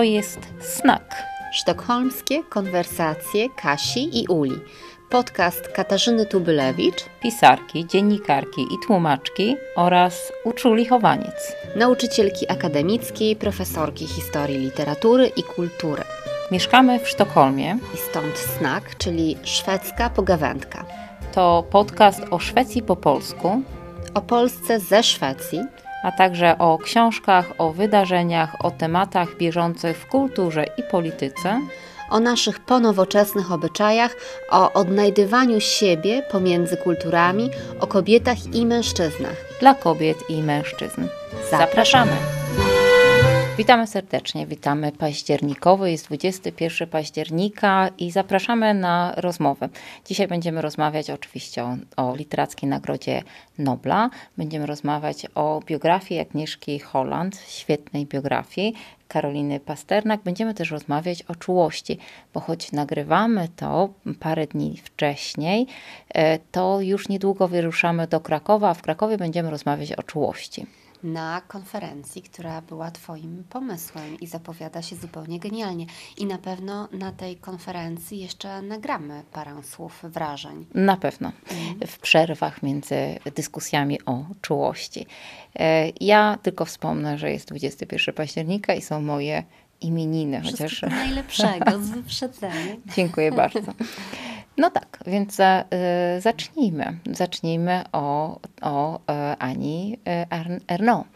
To jest Snak. Sztokholmskie konwersacje Kasi i Uli. Podcast Katarzyny Tubylewicz, pisarki, dziennikarki i tłumaczki oraz Uczuli Chowaniec, nauczycielki akademickiej, profesorki historii literatury i kultury. Mieszkamy w Sztokholmie. I stąd Snak, czyli szwedzka pogawędka. To podcast o Szwecji po polsku, o Polsce ze Szwecji, a także o książkach, o wydarzeniach, o tematach bieżących w kulturze i polityce, o naszych ponowoczesnych obyczajach, o odnajdywaniu siebie pomiędzy kulturami, o kobietach i mężczyznach. Dla kobiet i mężczyzn. Zapraszamy! Witamy serdecznie, witamy październikowo. Jest 21 października i zapraszamy na rozmowę. Dzisiaj będziemy rozmawiać oczywiście o, o Literackiej Nagrodzie Nobla. Będziemy rozmawiać o biografii Agnieszki Holland, świetnej biografii. Karoliny Pasternak. Będziemy też rozmawiać o czułości, bo choć nagrywamy to parę dni wcześniej, e, to już niedługo wyruszamy do Krakowa, a w Krakowie będziemy rozmawiać o czułości na konferencji, która była Twoim pomysłem i zapowiada się zupełnie genialnie. I na pewno na tej konferencji jeszcze nagramy parę słów, wrażeń. Na pewno. Mhm. W przerwach między dyskusjami o czułości. E, ja tylko wspomnę, że jest 21 października i są moje imieniny. Chociaż... najlepszego, z wyprzedzeniem. Dziękuję bardzo. No tak, więc za, y, zacznijmy. Zacznijmy o, o y, Ani y, Ernaux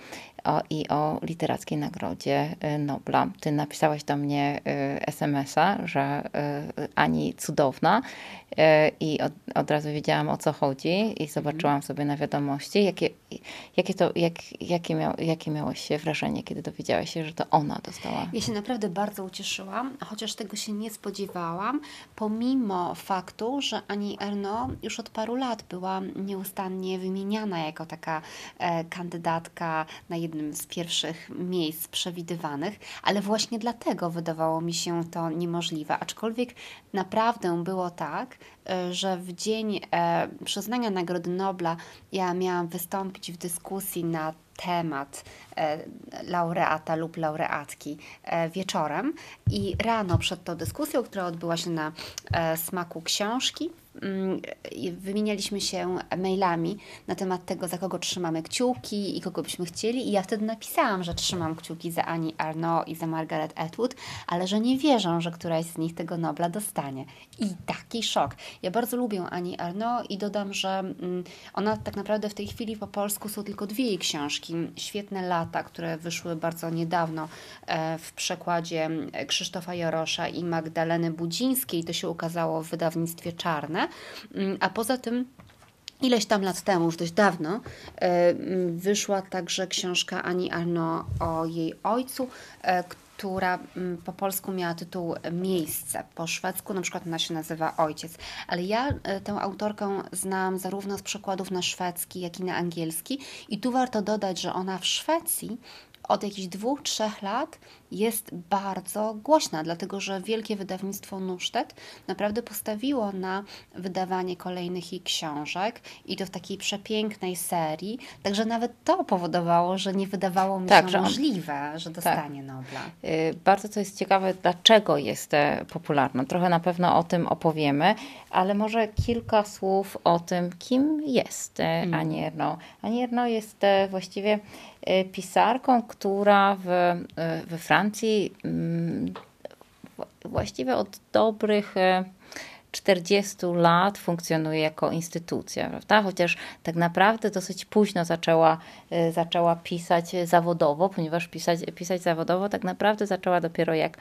o, i o Literackiej Nagrodzie Nobla. Ty napisałaś do mnie SMS-a, że Ani cudowna i od, od, razu wiedziałam o co chodzi i zobaczyłam sobie na wiadomości, jakie, jakie, to, jak, jakie, miał, jakie miałeś wrażenie, kiedy dowiedziałaś się, że to ona dostała. Ja się naprawdę bardzo ucieszyłam, chociaż tego się nie spodziewałam, pomimo faktu, że Ani Erno już od paru lat była nieustannie wymieniana jako taka e, kandydatka na jednym z pierwszych miejsc przewidywanych, ale właśnie dlatego wydawało mi się to niemożliwe. Aczkolwiek naprawdę było tak, że w dzień e, przyznania Nagrody Nobla ja miałam wystąpić w dyskusji na temat e, laureata lub laureatki wieczorem i rano przed tą dyskusją, która odbyła się na smaku książki, wymienialiśmy się mailami na temat tego, za kogo trzymamy kciuki i kogo byśmy chcieli. I ja wtedy napisałam, że trzymam kciuki za Ani Arnaud i za Margaret Atwood, ale że nie wierzę, że któraś z nich tego Nobla dostanie. I taki szok. Ja bardzo lubię Ani Arnaud i dodam, że mm, ona tak naprawdę w tej chwili po polsku są tylko dwie jej książki. Świetne lata, które wyszły bardzo niedawno e, w przekładzie Krzysztofa Jarosza i Magdaleny Budzińskiej. To się ukazało w wydawnictwie Czarne. Mm, a poza tym Ileś tam lat temu, już dość dawno, e, mm, wyszła także książka Ani Arno o jej ojcu, e, która mm, po polsku miała tytuł Miejsce. Po szwedzku na przykład ona się nazywa Ojciec. Ale ja e, tę autorkę znam zarówno z przekładów na szwedzki, jak i na angielski. I tu warto dodać, że ona w Szwecji od jakichś dwóch, trzech lat jest bardzo głośna, dlatego że wielkie wydawnictwo Nusztet naprawdę postawiło na wydawanie kolejnych jej książek i to w takiej przepięknej serii, także nawet to powodowało, że nie wydawało mi tak, się że on... możliwe, że tak. dostanie tak. Nobla. Y, bardzo to jest ciekawe, dlaczego jest e, popularna. Trochę na pewno o tym opowiemy, ale może kilka słów o tym, kim jest e, mm. Ani Ernaux. Ani Ernaux jest e, właściwie pisarką, która w, we Francji mm, właściwie od dobrych 40 e, lat funkcjonuje jako instytucja, prawda? Chociaż tak naprawdę dosyć późno zaczęła, zaczęła pisać zawodowo, ponieważ pisać, pisać zawodowo tak naprawdę zaczęła dopiero jak,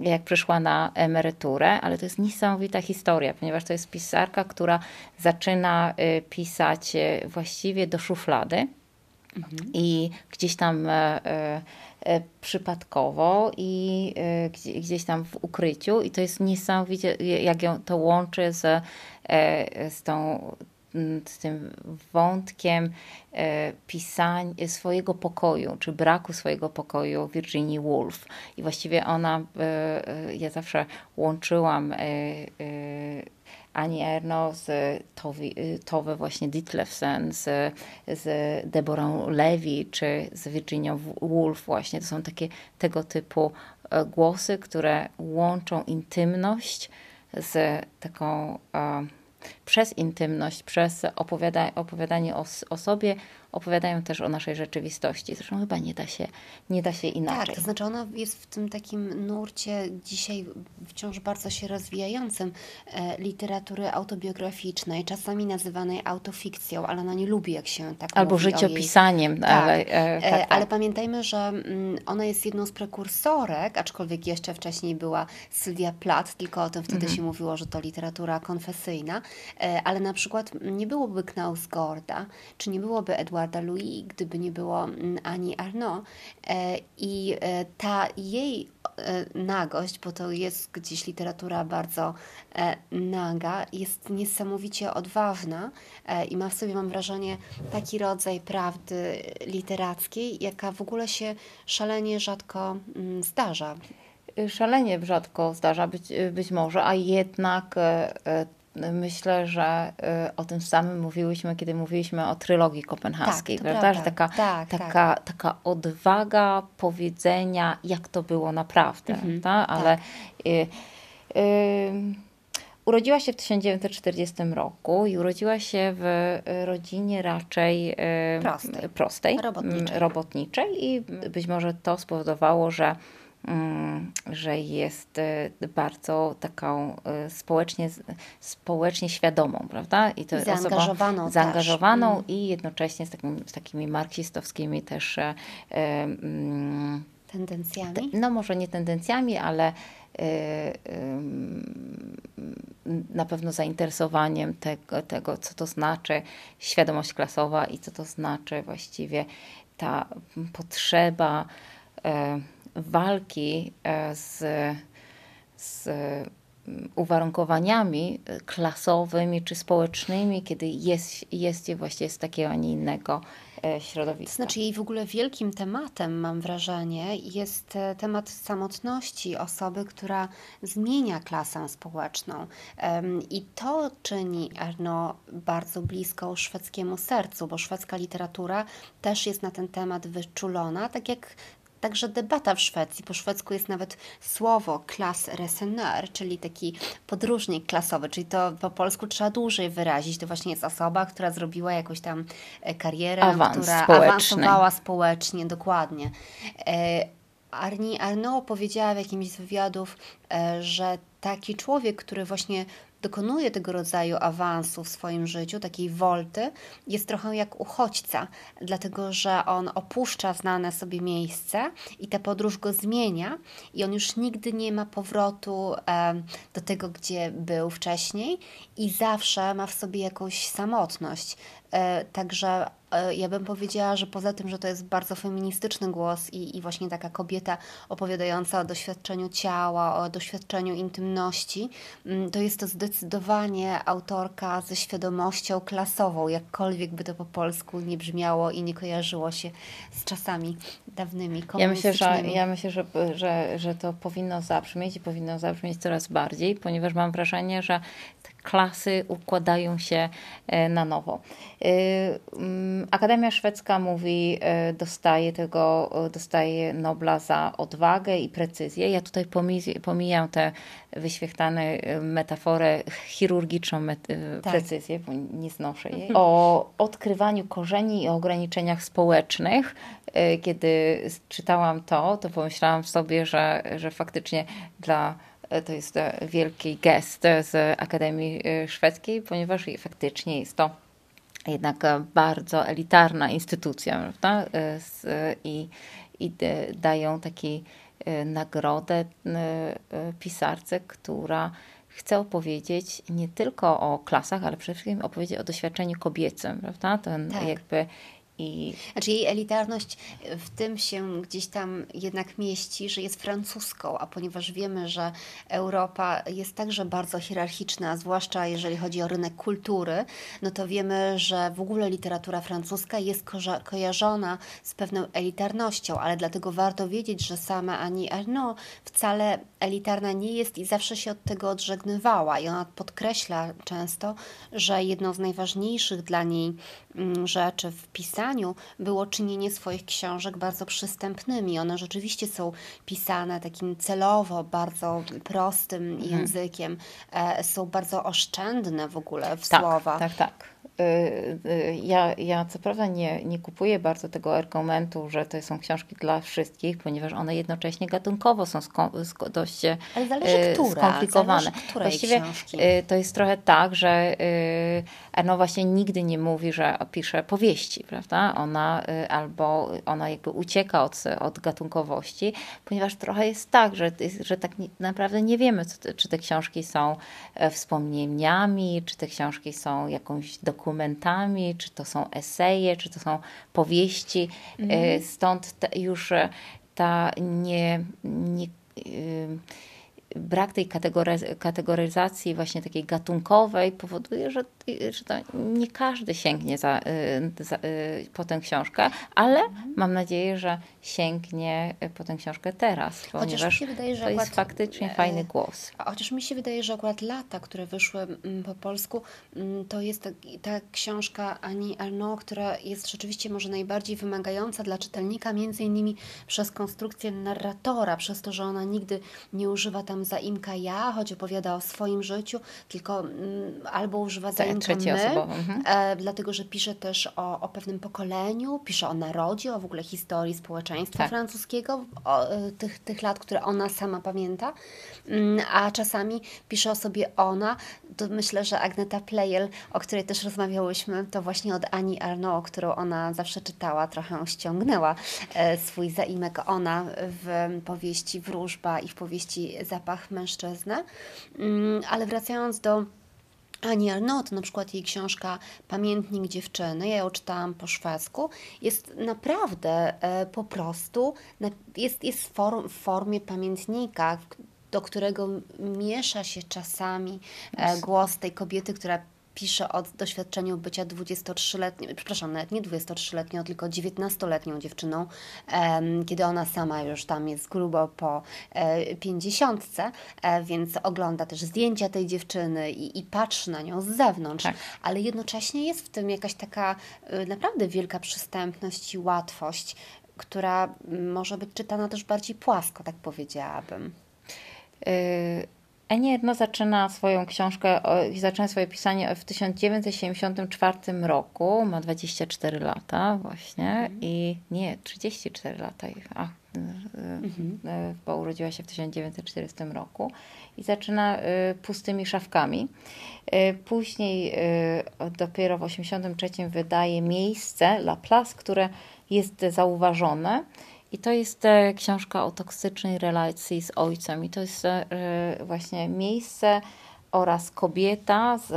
jak przyszła na emeryturę, ale to jest niesamowita historia, ponieważ to jest pisarka, która zaczyna pisać właściwie do szuflady i gdzieś tam E, przypadkowo i e, gdzieś tam w ukryciu i to jest niesamowicie, jak ją to łączy z, e, z tą z tym wątkiem pisania swojego pokoju, czy braku swojego pokoju Virginia Woolf. I właściwie ona, ja zawsze łączyłam Ani Erno, z Towi, Tove właśnie Ditlevsen, z, z Deborah Levy, czy z Virginia Woolf właśnie. To są takie tego typu głosy, które łączą intymność z taką przez intymność, przez opowiada, opowiadanie o, o sobie, opowiadają też o naszej rzeczywistości. Zresztą chyba nie da się, nie da się inaczej. Tak, to znaczy ona jest w tym takim nurcie dzisiaj wciąż bardzo się rozwijającym e, literatury autobiograficznej, czasami nazywanej autofikcją, ale ona nie lubi, jak się tak Albo mówi życiopisaniem. Tak, ale, e, e, tak, tak. ale pamiętajmy, że mm, ona jest jedną z prekursorek, aczkolwiek jeszcze wcześniej była Sylwia Plath, tylko o tym wtedy mhm. się mówiło, że to literatura konfesyjna, ale na przykład nie byłoby Knausgorda, czy nie byłoby Edwarda Louis, gdyby nie było mm, Ani Arnaud. E, I e, ta jej e, nagość, bo to jest gdzieś literatura bardzo naga, jest niesamowicie odważna i ma w sobie, mam wrażenie, taki rodzaj prawdy literackiej, jaka w ogóle się szalenie rzadko mm, zdarza szalenie rzadko zdarza być, być może, a jednak Myślę, że y, o tym samym mówiłyśmy, kiedy mówiliśmy o trylogii kopenhaskiej, tak, prawda? Że taka, tak, taka, tak. taka odwaga powiedzenia, jak to było naprawdę, mhm, prawda? Ale tak. y, y, urodziła się w 1940 roku i urodziła się w rodzinie raczej y, prostej, prostej robotniczej. robotniczej i być może to spowodowało, że Mm, że jest y, bardzo taką y, społecznie, społecznie świadomą, prawda? I to zaangażowaną. zaangażowaną też. Mm. i jednocześnie z, takim, z takimi marksistowskimi też e, mm, tendencjami. no może nie tendencjami, ale e, na pewno zainteresowaniem tego, tego, co to znaczy świadomość klasowa i co to znaczy właściwie ta potrzeba e, walki e, z, z uwarunkowaniami klasowymi czy społecznymi, kiedy jest, jest je właściwie z takiego, a nie innego e, środowiska. Znaczy jej w ogóle wielkim tematem, mam wrażenie, jest e, temat samotności osoby, która zmienia klasę społeczną. I to czyni Erno bardzo bliską szwedzkiemu sercu, bo szwedzka literatura też jest na ten temat wyczulona, tak jak także debata w Szwecji. Po szwedzku jest nawet słowo klas reseneur, czyli taki podróżnik klasowy, czyli to po polsku trzeba dłużej wyrazić. To właśnie jest osoba, która zrobiła jakąś tam e, karierę, Awans która społeczny. awansowała społecznie, dokładnie. E, Arni Arnaud powiedziała w jakimś z wywiadów, e, że taki człowiek, który właśnie dokonuje tego rodzaju awansu w swoim życiu, takiej wolty, jest trochę jak uchodźca, dlatego że on opuszcza znane sobie miejsce i ta podróż go zmienia i on już nigdy nie ma powrotu do tego, gdzie był wcześniej i zawsze ma w sobie jakąś samotność. E, także e, ja bym powiedziała, że poza tym, że to jest bardzo feministyczny głos i, i właśnie taka kobieta opowiadająca o doświadczeniu ciała, o doświadczeniu intymności, mm, to jest to zdecydowanie autorka ze świadomością klasową, jakkolwiek by to po polsku nie brzmiało i nie kojarzyło się z czasami dawnymi ja myślę, że, ja myślę, że, że, że to powinno zabrzmieć i powinno zabrzmieć coraz bardziej, ponieważ mam wrażenie, że klasy układają się e, na nowo. E, mm, Akademia Szwedzka mówi, e, dostaje tego, dostaje Nobla za odwagę i precyzję. Ja tutaj pomijam tę wyświechtane metaforę chirurgiczną tak. precyzję, bo nie znoszę jej. Mhm. O odkrywaniu korzeni i ograniczeniach społecznych. Kiedy czytałam to, to pomyślałam sobie, że, że faktycznie dla to jest e, wielki gest z Akademii e, Szwedzkiej, ponieważ faktycznie jest to jednak bardzo elitarna instytucja, prawda? I, i dają taki nagrodę pisarce, która chce opowiedzieć nie tylko o klasach, ale przede wszystkim opowiedzieć o doświadczeniu kobiecym, prawda? Ten tak. jakby I... Znaczy jej elitarność w tym się gdzieś tam jednak mieści, że jest francuską, a ponieważ wiemy, że Europa jest także bardzo hierarchiczna, zwłaszcza jeżeli chodzi o rynek kultury, no to wiemy, że w ogóle literatura francuska jest ko kojarzona z pewną elitarnością, ale dlatego warto wiedzieć, że sama Annie Ernaux wcale elitarna nie jest i zawsze się od tego odżegnywała. I ona podkreśla często, że jedną z najważniejszych dla niej rzeczy w pisaniu było czynienie swoich książek bardzo przystępnymi. One rzeczywiście są pisane takim celowo, bardzo prostym mhm. językiem, e, są bardzo oszczędne w ogóle w tak, słowach. Tak, tak. Y, y, ja, ja co prawda nie, nie kupuję bardzo tego argumentu, że to są książki dla wszystkich, ponieważ one jednocześnie gatunkowo są sko dość e, Ale zależy, która, skomplikowane. Zależy, Właściwie książki. Y, to jest trochę tak, że no właśnie nigdy nie mówi, że pisze powieści, prawda? Ona albo ona jakby ucieka od, od gatunkowości, ponieważ trochę jest tak, że, że tak naprawdę nie wiemy, co, czy te książki są e, wspomnieniami, czy te książki są jakąś dokumentacją dokumentami, czy to są eseje, czy to są powieści. Mm. Stąd już ta nie, nie brak tej kategoryzacji właśnie takiej gatunkowej powoduje, że, że to nie każdy sięgnie za, y, za, y, po tę książkę, ale mam nadzieję, że sięgnie po tę książkę teraz, ponieważ mi się wydaje, że to jest faktycznie e, fajny głos. Chociaż mi się wydaje, że akurat lata, które wyszły mm, po polsku, mm, to jest ta, ta książka Ani Arnaud, która jest rzeczywiście może najbardziej wymagająca dla czytelnika, między innymi przez konstrukcję narratora, przez to, że ona nigdy nie używa tam zaimka ja, choć opowiada o swoim życiu, tylko mm, albo używa zaimka my, mhm. e, dlatego, że pisze też o, o pewnym pokoleniu, pisze o narodzie, o w ogóle historii społeczeństwa tak. francuskiego, o, e, tych, tych lat, które ona sama pamięta, mm, a czasami pisze o sobie ona, to myślę, że Agneta Plejel, o której też rozmawiałyśmy, to właśnie od Ani Arnaud, którą ona zawsze czytała, trochę ściągnęła e, swój zaimek ona w powieści Wróżba i w powieści Zapach mężczyzny. Mm, ale wracając do Ani Arnaud, na przykład jej książka Pamiętnik dziewczyny, ja ją czytałam po szwedzku, jest naprawdę e, po prostu, jest, jest w formie pamiętnika, do którego miesza się czasami e, głos tej kobiety, która pisze o doświadczeniu bycia 23-letnią, przepraszam, nawet nie 23-letnią, tylko 19-letnią dziewczyną, kiedy ona sama już tam jest grubo po e, 50, e, więc ogląda też zdjęcia tej dziewczyny i, i patrzy na nią z zewnątrz, tak. ale jednocześnie jest w tym jakaś taka e, naprawdę wielka przystępność i łatwość, która może być czytana też bardziej płasko, tak powiedziałabym. Y Enierno zaczyna swoją książkę, zaczyna swoje pisanie w 1974 roku, ma 24 lata właśnie mhm. i nie, 34 lata, a, mhm. bo urodziła się w 1940 roku i zaczyna y, pustymi szafkami. Y, później dopiero w 1983 wydaje miejsce La Place, które jest zauważone i to jest e, książka o toksycznej relacji z ojcem. I to jest e, właśnie miejsce oraz Kobieta z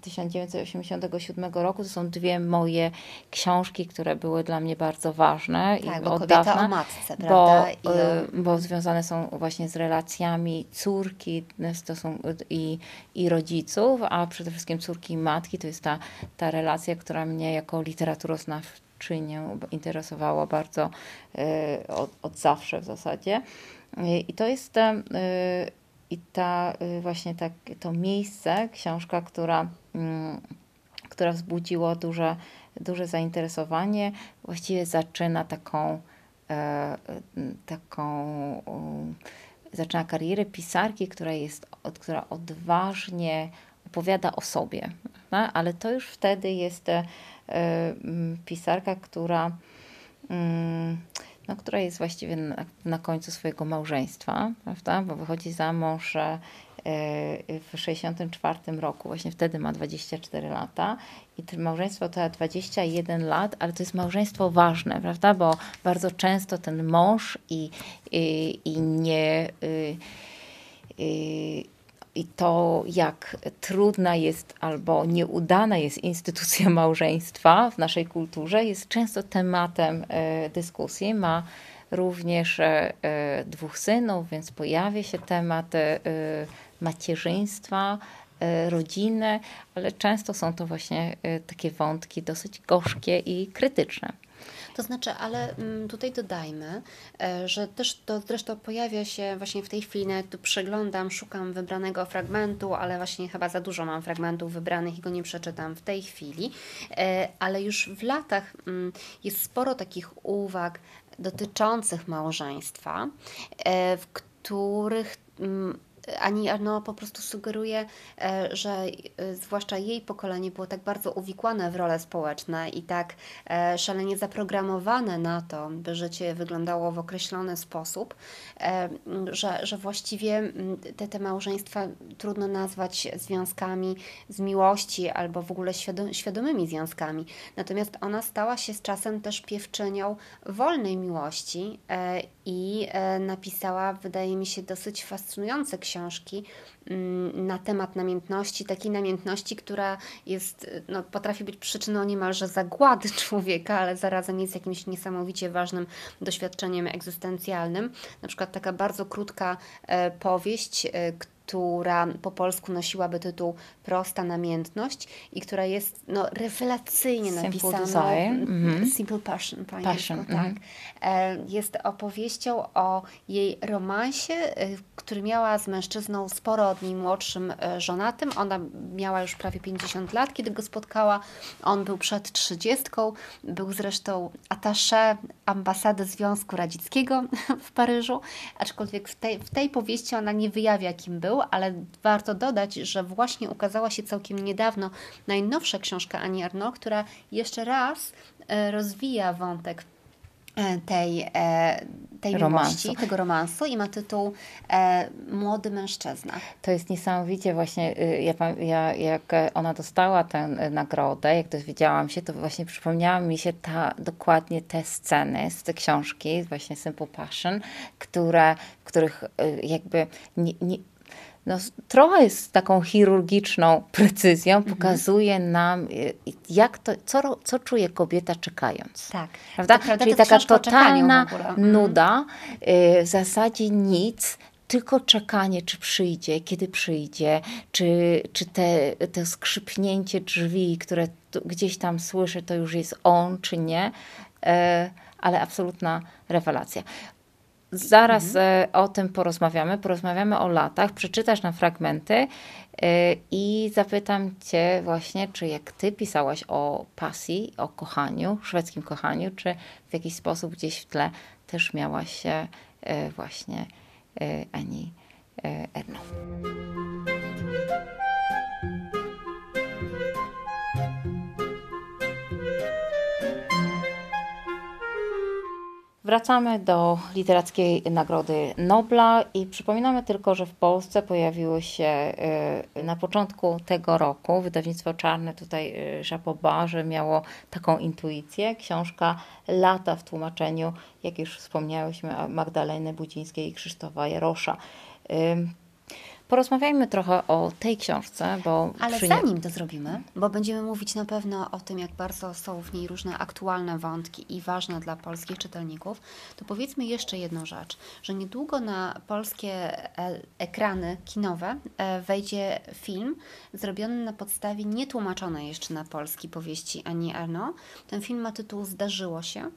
1987 e, roku. To są dwie moje książki, które były dla mnie bardzo ważne. Tak, i bo Kobieta dawna, o matce, prawda? Bo, I o... bo związane są właśnie z relacjami córki i, i rodziców, a przede wszystkim córki i matki. To jest ta, ta relacja, która mnie jako literaturoznawca czynię interesowała bardzo e, od, od zawsze w zasadzie. I to jest e, i ta e, właśnie tak, to miejsce, książka, która, mm, która wzbudziła duże, duże zainteresowanie, właściwie zaczyna taką, taką zaczyna karierę pisarki, która jest, która odważnie opowiada o sobie, ale to już wtedy jest pisarka, która, mm, no, która jest właściwie na, na końcu swojego małżeństwa, prawda? Bo wychodzi za mąż e, w 64 roku, właśnie wtedy ma 24 lata i małżeństwo to 21 lat, ale to jest małżeństwo ważne, prawda? Bo bardzo często ten mąż i, i, i nie. Y, y, i to, jak trudna jest albo nieudana jest instytucja małżeństwa w naszej kulturze, jest często tematem dyskusji. Ma również dwóch synów, więc pojawia się temat macierzyństwa, rodziny, ale często są to właśnie takie wątki dosyć gorzkie i krytyczne. To znaczy, ale mm, tutaj dodajmy, e, że też to zresztą pojawia się właśnie w tej chwili, nawet tu przeglądam, szukam wybranego fragmentu, ale właśnie chyba za dużo mam fragmentów wybranych i go nie przeczytam w tej chwili, e, ale już w latach mm, jest sporo takich uwag dotyczących małżeństwa, e, w których mm, ani Arno po prostu sugeruje, e, że e, zwłaszcza jej pokolenie było tak bardzo uwikłane w role społeczne i tak e, szalenie zaprogramowane na to, by życie wyglądało w określony sposób, że, że właściwie te, te małżeństwa trudno nazwać związkami z miłości albo w ogóle świadomymi związkami. Natomiast ona stała się z czasem też piewczynią wolnej miłości i napisała, wydaje mi się, dosyć fascynujące książki mm, na temat namiętności, takiej namiętności, która jest, no, potrafi być przyczyną niemalże zagłady człowieka, ale zarazem jest jakimś niesamowicie ważnym doświadczeniem egzystencjalnym. Na przykład taka bardzo krótka e, powieść, e, która po polsku nosiłaby tytuł Prosta namiętność i która jest no, rewelacyjnie Simple napisana. Desire. Mm-hmm. Simple Passion, po passion. tak. Mm-hmm. Jest opowieścią o jej romansie, e, który miała z mężczyzną sporo od niej młodszym e, żonatym. Ona miała już prawie 50 lat, kiedy go spotkała. On był przed 30. Był zresztą attaché ambasady Związku Radzieckiego w Paryżu, aczkolwiek w tej, w tej powieści ona nie wyjawia, kim był, ale warto dodać, że właśnie ukazała się całkiem niedawno najnowsza książka Ani Arnaud, która jeszcze raz e, rozwija wątek e, tej, e, tej romansu. miłości, tego romansu i ma tytuł Młody mężczyzna. To jest niesamowicie właśnie, y, ja, ja, jak ona dostała tę nagrodę, jak dowiedziałam się, to właśnie przypomniała mi się ta, dokładnie te sceny z tej książki, właśnie Simple Passion, które, w których y, jakby nie, nie no, trochę z taką chirurgiczną precyzją mhm. pokazuje nam, y, jak to, co, co czuje kobieta czekając. Tak. Prawda? To, Czyli taka totalna mhm. nuda, y, w zasadzie nic, tylko czekanie, czy przyjdzie, kiedy przyjdzie, czy, czy te, te skrzypnięcie drzwi, które gdzieś tam słyszę, to już jest on, czy nie, e, ale absolutna rewelacja. Zaraz mhm. E, o tym porozmawiamy. Porozmawiamy o latach, przeczytasz nam fragmenty e, i zapytam Cię właśnie, czy jak Ty pisałaś o pasji, o kochaniu, szwedzkim kochaniu, czy w jakiś sposób gdzieś w tle też miałaś e, właśnie Ani Erną. Wracamy do Literackiej Nagrody Nobla i przypominamy tylko, że w Polsce pojawiło się y, na początku tego roku wydawnictwo czarne, tutaj Żapoba, miało taką intuicję. Książka Lata w tłumaczeniu, jak już wspomniałyśmy, Magdaleny Budzińskiej i Krzysztofa Jarosza. Porozmawiajmy trochę o tej książce, bo. Ale przy... zanim to zrobimy, bo będziemy mówić na pewno o tym, jak bardzo są w niej różne aktualne wątki i ważne dla polskich czytelników, to powiedzmy jeszcze jedną rzecz, że niedługo na polskie e, ekrany kinowe e, wejdzie film zrobiony na podstawie nietłumaczonej jeszcze na polski powieści Ani Arno. Ten film ma tytuł Zdarzyło się.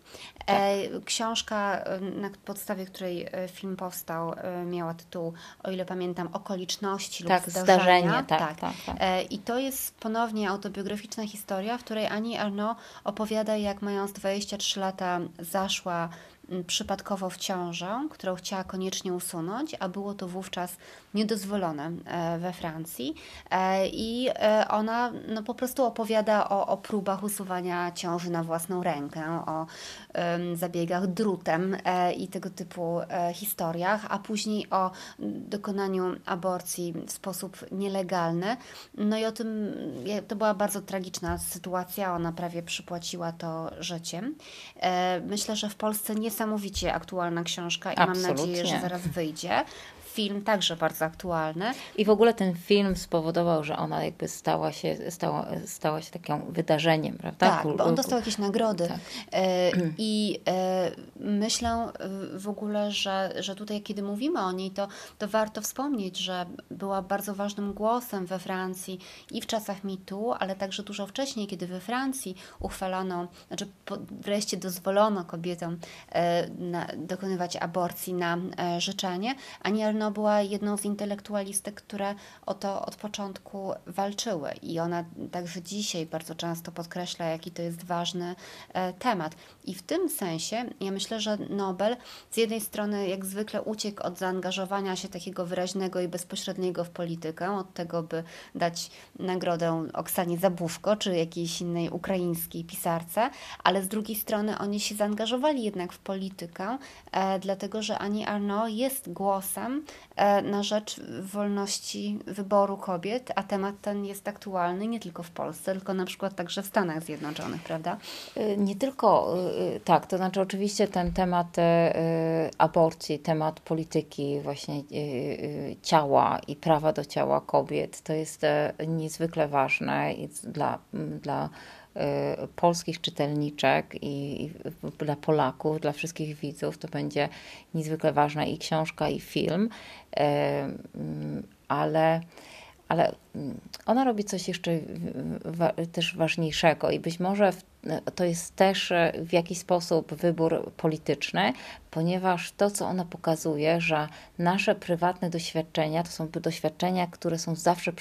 E, tak. Książka, na podstawie której film powstał, miała tytuł, o ile pamiętam, Okoliczności okoliczności tak, lub zdarzenia. Zdarzenie, tak, tak. tak, tak. E, I to jest ponownie autobiograficzna historia, w której Ani Arnaud opowiada, jak mając 23 lata zaszła przypadkowo w ciążę, którą chciała koniecznie usunąć, a było to wówczas niedozwolone e, we Francji. E, I e, ona no, po prostu opowiada o, o próbach usuwania ciąży na własną rękę, o um, zabiegach drutem i tego typu historiach, a później o dokonaniu aborcji w sposób nielegalny. No i o tym, to była bardzo tragiczna sytuacja, ona prawie przypłaciła to życiem. Myślę, że w Polsce nie niesamowicie aktualna książka i Absolutnie. mam nadzieję, że zaraz wyjdzie. Film także bardzo aktualny. I w ogóle ten film spowodował, że ona jakby stała się, stała, stała się takim wydarzeniem, prawda? Tak, bo on dostał jakieś nagrody. Tak. E, I e, myślę e, w ogóle, że, że tutaj, kiedy mówimy o niej, to, to warto wspomnieć, że była bardzo ważnym głosem we Francji i w czasach mitu, ale także dużo wcześniej, kiedy we Francji uchwalano, znaczy wreszcie dozwolono kobietom na, dokonywać aborcji na życzenie. Annie Arnaud była jedną z intelektualistek, które o to od początku walczyły i ona także dzisiaj bardzo często podkreśla, jaki to jest ważny e, temat. I w tym sensie ja myślę, że Nobel z jednej strony jak zwykle uciekł od zaangażowania się takiego wyraźnego i bezpośredniego w politykę, od tego, by dać nagrodę Oksanie Zabówko czy jakiejś innej ukraińskiej pisarce, ale z drugiej strony oni się zaangażowali jednak w politykę, e, dlatego że Annie Arnaud jest głosem e, na rzecz wolności wyboru kobiet, a temat ten jest aktualny nie tylko w Polsce, tylko na przykład także w Stanach Zjednoczonych, prawda? Y, nie tylko, y, y, tak, to znaczy oczywiście ten temat aborcji, temat polityki właśnie ciała i prawa do ciała kobiet, to jest niezwykle ważne dla, dla polskich czytelniczek i, dla Polaków, dla wszystkich widzów, to będzie niezwykle ważna i książka, i film, ale ale mm, ona robi coś jeszcze wa też ważniejszego i być może w, to jest też e, w jakiś sposób wybór polityczny, ponieważ to, co ona pokazuje, że nasze prywatne doświadczenia to są doświadczenia, które są zawsze,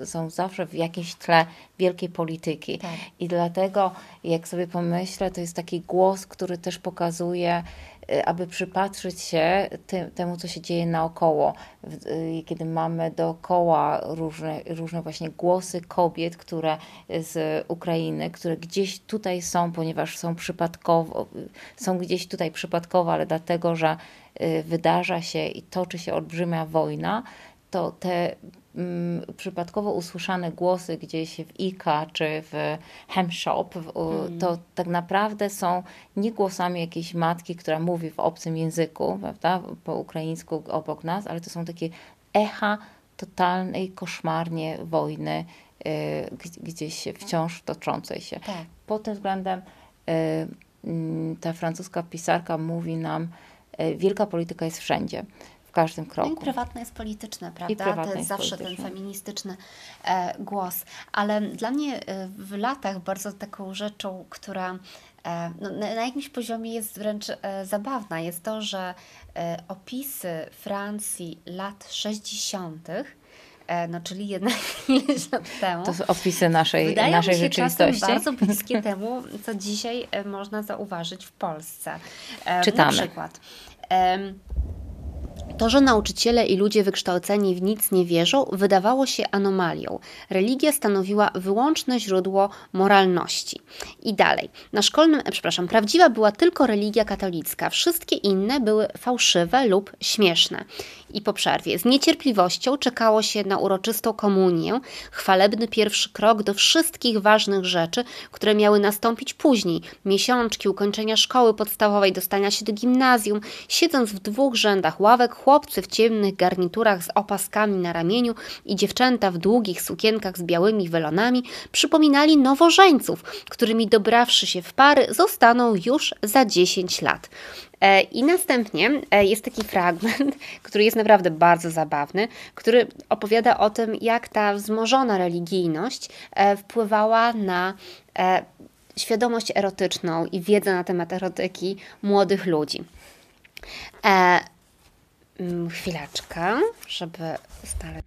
y, są zawsze w jakimś tle wielkiej polityki. Tak. I dlatego, jak sobie pomyślę, to jest taki głos, który też pokazuje, aby przypatrzyć się ty, temu, co się dzieje naokoło. Y, kiedy mamy dookoła różne, różne właśnie głosy kobiet, które z Ukrainy, które gdzieś tutaj są, ponieważ są przypadkowo, są gdzieś tutaj przypadkowo, ale dlatego, że y, wydarza się i toczy się olbrzymia wojna, to te przypadkowo usłyszane głosy gdzieś w IKA czy w Hemshop, mm. to tak naprawdę są nie głosami jakiejś matki, która mówi w obcym języku, prawda, po ukraińsku obok nas, ale to są takie echa totalnej, koszmarnie wojny y, gdzieś wciąż toczącej się. Tak. Pod tym względem y, mm, ta francuska pisarka mówi nam, y, wielka polityka jest wszędzie w każdym kroku. No i prywatne jest polityczne, prawda? to jest zawsze ten feministyczny e, głos. Ale dla mnie e, w latach bardzo taką rzeczą, która e, no, na, jakimś poziomie jest wręcz zabawna, jest to, że opisy Francji lat 60 e, no czyli jednak ileś lat temu. To są opisy naszej, Wydają naszej się rzeczywistości. bardzo bliskie temu, co dzisiaj można zauważyć w Polsce. Czytamy. Na przykład. To, że nauczyciele i ludzie wykształceni w nic nie wierzą, wydawało się anomalią. Religia stanowiła wyłączne źródło moralności. I dalej. Na szkolnym, e, przepraszam, prawdziwa była tylko religia katolicka. Wszystkie inne były fałszywe lub śmieszne i po przerwie. Z niecierpliwością czekało się na uroczystą komunię, chwalebny pierwszy krok do wszystkich ważnych rzeczy, które miały nastąpić później. Miesiączki, ukończenia szkoły podstawowej, dostania się do gimnazjum. Siedząc w dwóch rzędach ławek, chłopcy w ciemnych garniturach z opaskami na ramieniu i dziewczęta w długich sukienkach z białymi welonami przypominali nowożeńców, którymi dobrawszy się w pary zostaną już za 10 lat. E, I następnie e, jest taki fragment, który jest naprawdę bardzo zabawny, który opowiada o tym, jak ta wzmożona religijność e, wpływała na świadomość erotyczną i wiedzę na temat erotyki młodych ludzi. Mm, chwileczkę, żeby stale.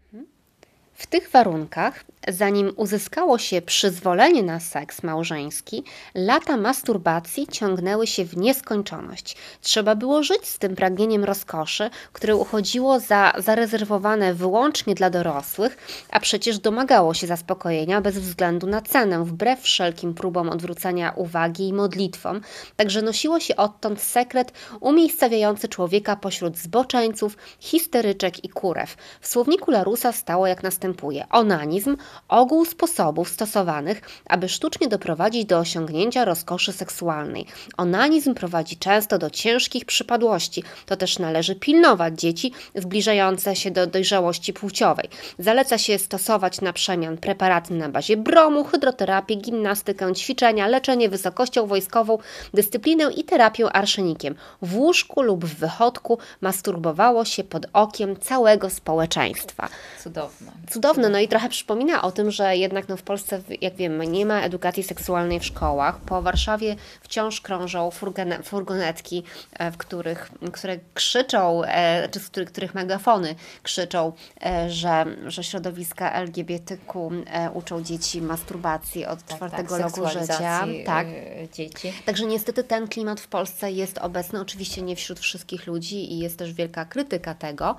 W tych warunkach Zanim uzyskało się przyzwolenie na seks małżeński, lata masturbacji ciągnęły się w nieskończoność. Trzeba było żyć z tym pragnieniem rozkoszy, które uchodziło za zarezerwowane wyłącznie dla dorosłych, a przecież domagało się zaspokojenia bez względu na cenę, wbrew wszelkim próbom odwrócenia uwagi i modlitwom. Także nosiło się odtąd sekret umiejscawiający człowieka pośród zboczeńców, histeryczek i kurew. W słowniku Larusa stało jak następuje następuje onanizm, ogół sposobów stosowanych, aby sztucznie doprowadzić do osiągnięcia rozkoszy seksualnej. Onanizm prowadzi często do ciężkich przypadłości. To też należy pilnować dzieci zbliżające się do dojrzałości płciowej. Zaleca się stosować na przemian preparaty na bazie bromu, hydroterapię, gimnastykę, ćwiczenia, leczenie wysokością wojskową, dyscyplinę i terapię arszenikiem. W łóżku lub w wychodku masturbowało się pod okiem całego społeczeństwa. Cudowne. Cudowne, no i trochę przypomina o tym, że jednak no w Polsce, jak wiemy, nie ma edukacji seksualnej w szkołach. Po Warszawie wciąż krążą furgone, furgonetki, e, w których, które krzyczą, e, czy z których, których megafony krzyczą, e, że, że środowiska LGBTQ uczą dzieci masturbacji od tak, czwartego tak, roku życia. Tak. Dzieci. Także niestety ten klimat w Polsce jest obecny, oczywiście nie wśród wszystkich ludzi i jest też wielka krytyka tego,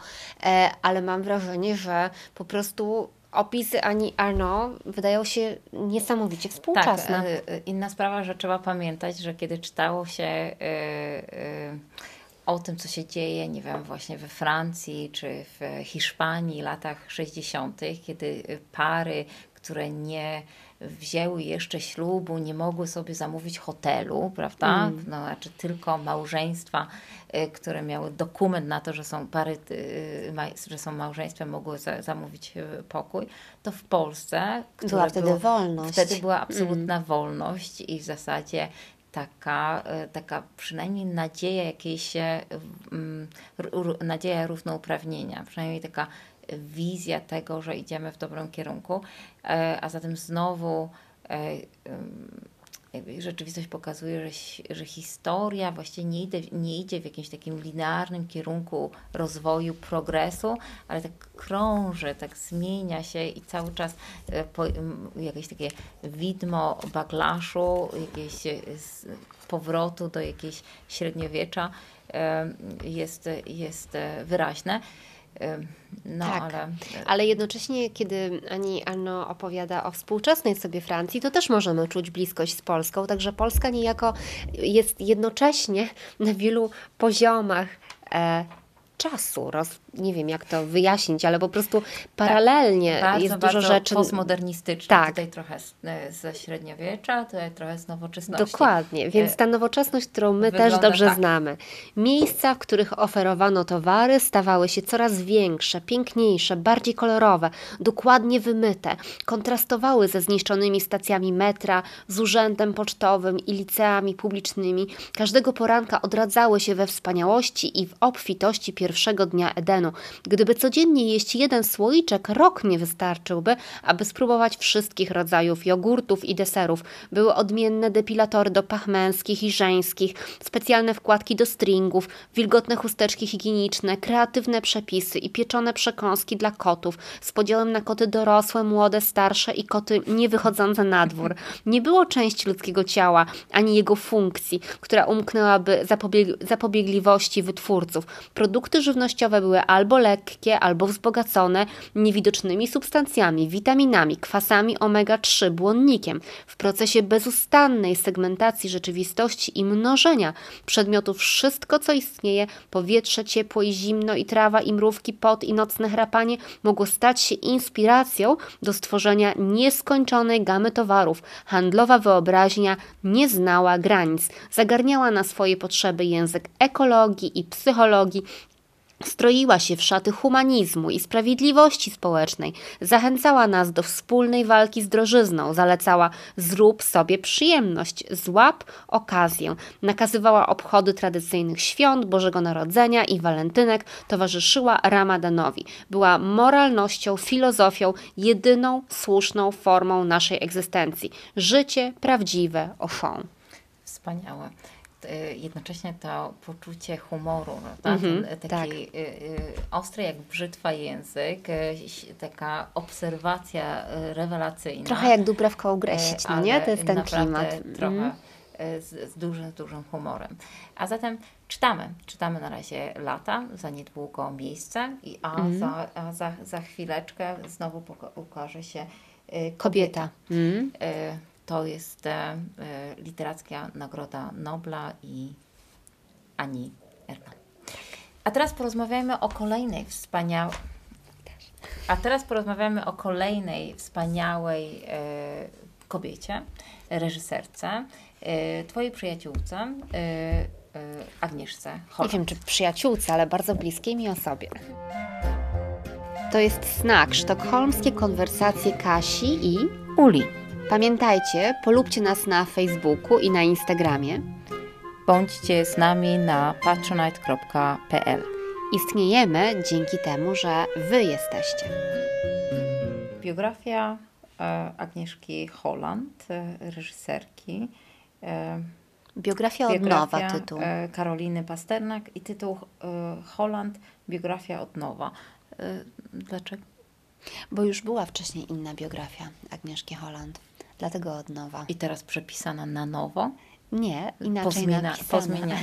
ale mam wrażenie, że po prostu opisy Ani Arnaud wydają się niesamowicie współczesne. Tak, inna sprawa, że trzeba pamiętać, że kiedy czytało się yy, yy, o tym, co się dzieje, nie wiem, właśnie we Francji czy w Hiszpanii w latach 60., kiedy pary, które nie wzięły jeszcze ślubu, nie mogły sobie zamówić hotelu, prawda? Mm. No, znaczy tylko małżeństwa, y, które miały dokument na to, że są pary, y, że są małżeństwem, mogły za, zamówić y, pokój, to w Polsce była wtedy było, wolność. Wtedy była absolutna mm. wolność i w zasadzie taka, taka przynajmniej nadzieja jakiejś, um, nadzieja równouprawnienia, przynajmniej taka wizja tego, że idziemy w dobrym kierunku, e, a zatem znowu e, rzeczywistość pokazuje, że, że historia właściwie nie idzie, nie idzie w jakimś takim linearnym kierunku rozwoju, progresu, ale tak krąży, tak zmienia się i cały czas e, po, jakieś takie widmo baglaszu, jakieś powrotu do jakiegoś średniowiecza jest, jest wyraźne. No, tak, ale... ale jednocześnie, kiedy Ani Anno opowiada o współczesnej sobie Francji, to też możemy czuć bliskość z Polską, także Polska niejako jest jednocześnie na wielu poziomach e, czasu, roz, nie wiem jak to wyjaśnić, ale po prostu paralelnie tak, jest bardzo, dużo rzeczy. postmodernistyczne. Tak. Tutaj trochę e, ze średniowiecza, tutaj trochę z nowoczesności. Dokładnie, więc e, ta nowoczesność, którą my też dobrze tak. znamy. Miejsca, w których oferowano towary, stawały się coraz większe, piękniejsze, bardziej kolorowe, dokładnie wymyte, kontrastowały ze zniszczonymi stacjami metra, z urzędem pocztowym i liceami publicznymi. Każdego poranka odradzały się we wspaniałości i w obfitości pierwszego dnia Edenu Gdyby codziennie jeść jeden słoiczek, rok nie wystarczyłby, aby spróbować wszystkich rodzajów jogurtów i deserów. Były odmienne depilatory do pach męskich i żeńskich, specjalne wkładki do stringów, wilgotne chusteczki higieniczne, kreatywne przepisy i pieczone przekąski dla kotów z podziałem na koty dorosłe, młode, starsze i koty niewychodzące na dwór. Nie było części ludzkiego ciała, ani jego funkcji, która umknęłaby zapobieg zapobiegliwości wytwórców. Produkty żywnościowe były albo lekkie, albo wzbogacone niewidocznymi substancjami, witaminami, kwasami omega-3, błonnikiem. W procesie bezustannej segmentacji rzeczywistości i mnożenia przedmiotów wszystko, co istnieje, powietrze, ciepło i zimno i trawa i mrówki, pot i nocne chrapanie mogło stać się inspiracją do stworzenia nieskończonej gamy towarów. Handlowa wyobraźnia nie znała granic. Zagarniała na swoje potrzeby język ekologii i psychologii, Stroiła się w szaty humanizmu i sprawiedliwości społecznej, zachęcała nas do wspólnej walki z drożyzną, zalecała zrób sobie przyjemność, złap okazję, nakazywała obchody tradycyjnych świąt, Bożego Narodzenia i walentynek, towarzyszyła Ramadanowi. Była moralnością, filozofią, jedyną słuszną formą naszej egzystencji. Życie prawdziwe, ofon. Wspaniałe. Y, jednocześnie to poczucie humoru, mm -hmm, taki tak. Y, y, ostry jak brzytwa język, taka obserwacja rewelacyjna. Trochę jak Dubrawka Ugreścić, no nie? To jest ten klimat. Trochę mm. z, z, dużym, dużym humorem. A zatem czytamy. Czytamy na razie lata, za niedługo miejsce, i, a, mm. za, a za, za chwileczkę znowu ukaże się kobieta. kobieta. Mm to jest e, e, literacka Nagroda Nobla i Ani Erno. A teraz porozmawiajmy o kolejnej wspaniałej A teraz porozmawiamy o kolejnej wspaniałej e, kobiecie, reżyserce, twojej przyjaciółce, Agnieszce Nie wiem, czy przyjaciółce, ale bardzo bliskiej mi osobie. To jest znak sztokholmskie konwersacje Kasi i Uli. Pamiętajcie, polubcie nas na Facebooku i na Instagramie. Bądźcie z nami na patronite.pl. Istniejemy dzięki temu, że Wy jesteście. Biografia e, Agnieszki Holland, e, reżyserki. E, Biografia od biografia nowa tytuł. Karoliny Pasternak i tytuł Holland, biografia od nowa. Dlaczego? Bo już była wcześniej inna biografia Agnieszki Holland. Dlatego od nowa. I teraz przepisana na nowo? Nie, inaczej Pozmienia- napisana. pozmieniana.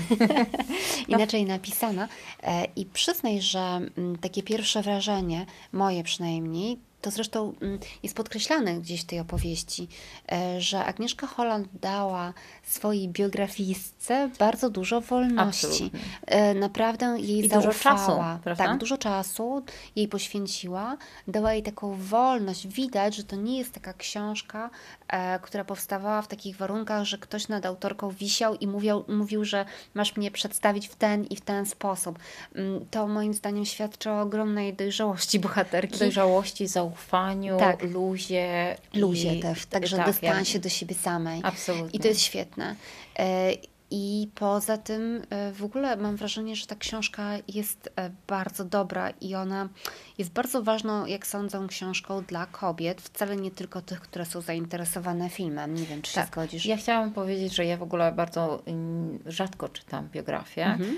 inaczej napisana. E, I przyznaj, że mm, takie pierwsze wrażenie, moje przynajmniej, to zresztą mm, jest podkreślane gdzieś w tej opowieści, e, że Agnieszka Holland dała swojej biografistce bardzo dużo wolności. Absolutnie. E, Naprawdę jej I dużo zaufała. czasu, prawda? Tak, dużo czasu jej poświęciła, dała jej taką wolność. Widać, że to nie jest taka książka, e, która powstawała w takich warunkach, że ktoś nad autorką wisiał i mówił, mówił, że masz mnie przedstawić w ten i w ten sposób. Mm, To moim zdaniem świadczy o ogromnej dojrzałości bohaterki. Dojrzałości, zaufaniu, Tak. luzie. Luzie i- też, także tak, dystansie ja- do siebie samej. Absolutnie. I to jest świetne. E, I poza tym e, w ogóle mam wrażenie, że ta książka jest e, bardzo dobra i ona jest bardzo ważną, jak sądzę, książką dla kobiet, wcale nie tylko tych, które są zainteresowane filmem. Nie wiem, czy się Tak. zgodzisz. Ja chciałam powiedzieć, że ja w ogóle bardzo mm, rzadko czytam biografię. Mhm.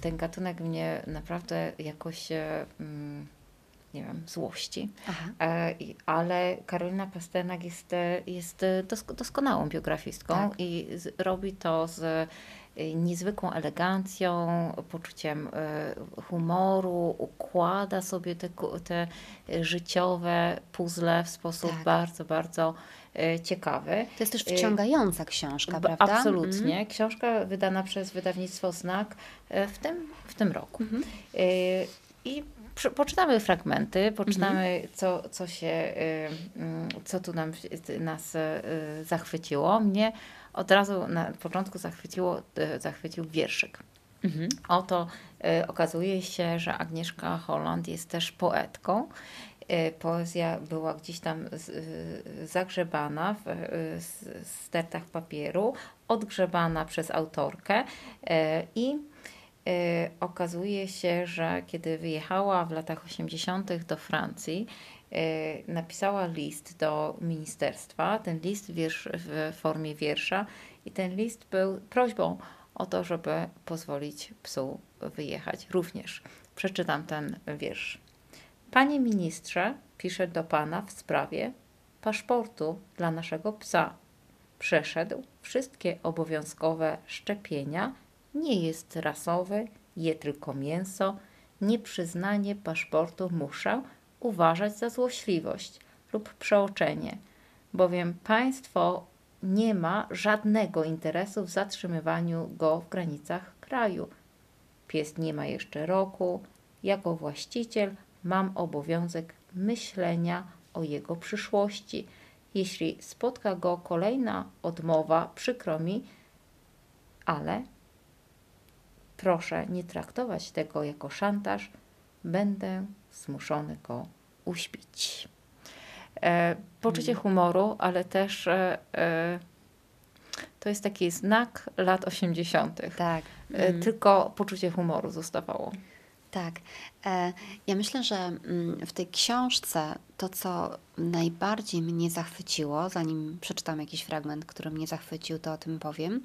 Ten gatunek mnie naprawdę jakoś, mm, nie wiem, złości. E, Ale Karolina Pasternak jest, e, jest dosk- doskonałą biografistką Tak. i z, robi to z e, niezwykłą elegancją, poczuciem e, humoru, układa sobie te, te życiowe puzzle w sposób Tak. bardzo, bardzo ciekawy. To jest też wciągająca książka, prawda? Absolutnie. Mhm. Książka wydana przez wydawnictwo Znak w tym, w tym roku. Mhm. I poczytamy fragmenty, poczytamy, Mhm. co, co się, e, mm, co tu nam, nas e, zachwyciło. Mnie od razu na początku zachwyciło, e, zachwycił wierszyk. Mhm. Oto okazuje się, że Agnieszka Holland jest też poetką. Poezja była gdzieś tam zagrzebana w stertach papieru, odgrzebana przez autorkę i okazuje się, że kiedy wyjechała w latach 80. do Francji, e, napisała list do ministerstwa, ten list wiersz, w formie wiersza i ten list był prośbą o to, żeby pozwolić psu wyjechać. Również przeczytam ten wiersz. Panie ministrze, piszę do pana w sprawie paszportu dla naszego psa. Przeszedł wszystkie obowiązkowe szczepienia, nie jest rasowy, je tylko mięso. Nieprzyznanie paszportu muszę uważać za złośliwość lub przeoczenie, bowiem państwo nie ma żadnego interesu w zatrzymywaniu go w granicach kraju. Pies nie ma jeszcze roku. Jako właściciel mam obowiązek myślenia o jego przyszłości. Jeśli spotka go kolejna odmowa, przykro mi, ale proszę nie traktować tego jako szantaż. Będę zmuszony go uśpić. E, poczucie humoru, ale też e, e, to jest taki znak lat 80. Tak. E, Tylko poczucie humoru zostawało. Tak. E, Ja myślę, że mm, w tej książce to, co najbardziej mnie zachwyciło, zanim przeczytam jakiś fragment, który mnie zachwycił, to o tym powiem,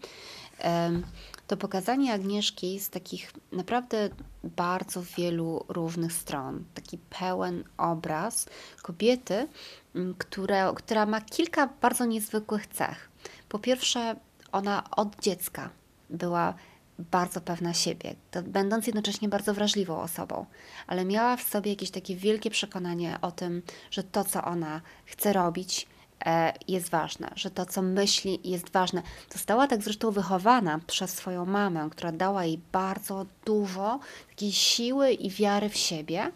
em, to pokazanie Agnieszki z takich naprawdę bardzo wielu różnych stron. Taki pełen obraz kobiety, które, która ma kilka bardzo niezwykłych cech. Po pierwsze, ona od dziecka była bardzo pewna siebie, będąc jednocześnie bardzo wrażliwą osobą, ale miała w sobie jakieś takie wielkie przekonanie o tym, że to, co ona chce robić, e, jest ważne, że to, co myśli, jest ważne. Została tak zresztą wychowana przez swoją mamę, która dała jej bardzo dużo takiej siły i wiary w siebie.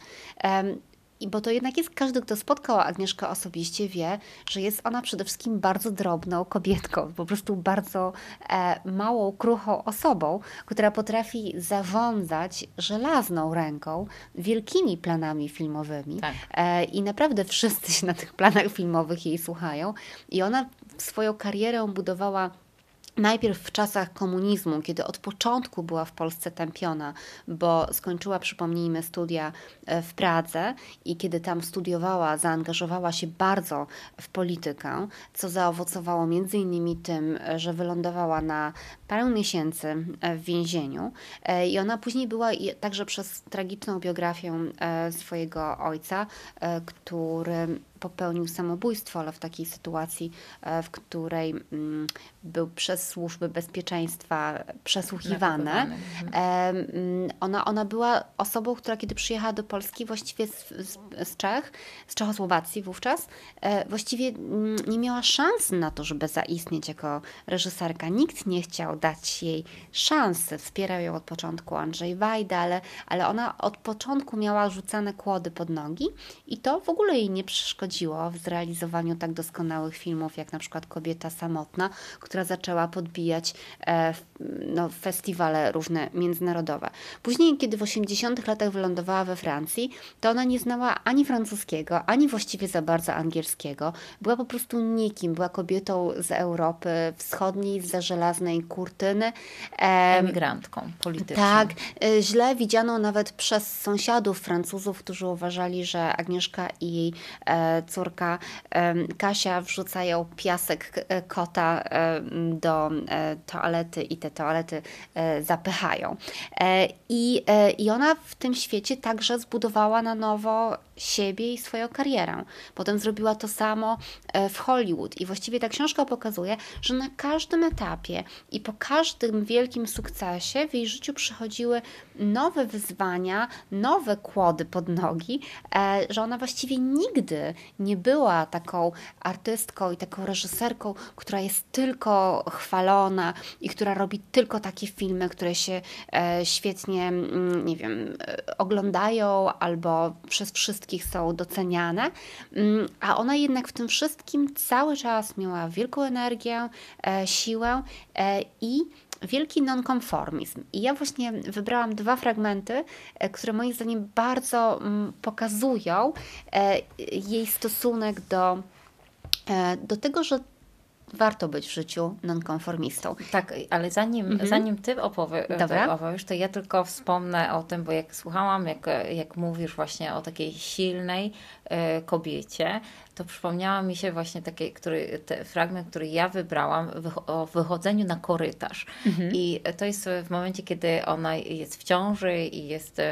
I bo to jednak jest, każdy, kto spotkał Agnieszkę osobiście, wie, że jest ona przede wszystkim bardzo drobną kobietką, po prostu bardzo e, małą, kruchą osobą, która potrafi zarządzać żelazną ręką wielkimi planami filmowymi. Tak. E, I naprawdę wszyscy się na tych planach filmowych jej słuchają. I ona swoją karierę budowała Najpierw w czasach komunizmu, kiedy od początku była w Polsce tępiona, bo skończyła, przypomnijmy, studia e, w Pradze i kiedy tam studiowała, zaangażowała się bardzo w politykę, co zaowocowało między innymi tym, że wylądowała na parę miesięcy e, w więzieniu. E, I ona później była także przez tragiczną biografię swojego ojca, który popełnił samobójstwo, ale w takiej sytuacji, w której mm, był przez służby bezpieczeństwa przesłuchiwane. Mhm. Ona, ona była osobą, która kiedy przyjechała do Polski, właściwie z, z, z Czech, z Czechosłowacji wówczas, e, właściwie mm, nie miała szans na to, żeby zaistnieć jako reżyserka. Nikt nie chciał dać jej szansy. Wspierał ją od początku Andrzej Wajda, ale, ale ona od początku miała rzucane kłody pod nogi i to w ogóle jej nie przeszkodziło w zrealizowaniu tak doskonałych filmów, jak na przykład Kobieta Samotna, która zaczęła podbijać e, no, festiwale różne międzynarodowe. Później, kiedy w 80 latach wylądowała we Francji, to ona nie znała ani francuskiego, ani właściwie za bardzo angielskiego. Była po prostu nikim, była kobietą z Europy Wschodniej, z za żelaznej kurtyny. Emigrantką polityczną. Tak, e, źle widzianą nawet przez sąsiadów Francuzów, którzy uważali, że Agnieszka i jej e, córka Kasia wrzucają piasek kota do e, toalety i te toalety e, zapychają. E, I, I ona w tym świecie także zbudowała na nowo siebie i swoją karierę. Potem zrobiła to samo w Hollywood. I właściwie ta książka pokazuje, że na każdym etapie i po każdym wielkim sukcesie w jej życiu przychodziły nowe wyzwania, nowe kłody pod nogi, że ona właściwie nigdy nie była taką artystką i taką reżyserką, która jest tylko chwalona i która robi tylko takie filmy, które się e, świetnie, mm, nie wiem, e, oglądają albo przez wszystkich są doceniane, mm, a ona jednak w tym wszystkim cały czas miała wielką energię, e, siłę i wielki nonkonformizm. I ja właśnie wybrałam dwa fragmenty, które moim zdaniem bardzo mm, pokazują jej stosunek do, do tego, że warto być w życiu nonkonformistą. Tak, ale zanim, mhm. zanim ty opowie, opowiesz, to ja tylko wspomnę o tym, bo jak słuchałam, jak, jak mówisz właśnie o takiej silnej y, kobiecie, to przypomniała mi się właśnie taki który, fragment, który ja wybrałam o wychodzeniu na korytarz. Mhm. I to jest w momencie, kiedy ona jest w ciąży i jest, y,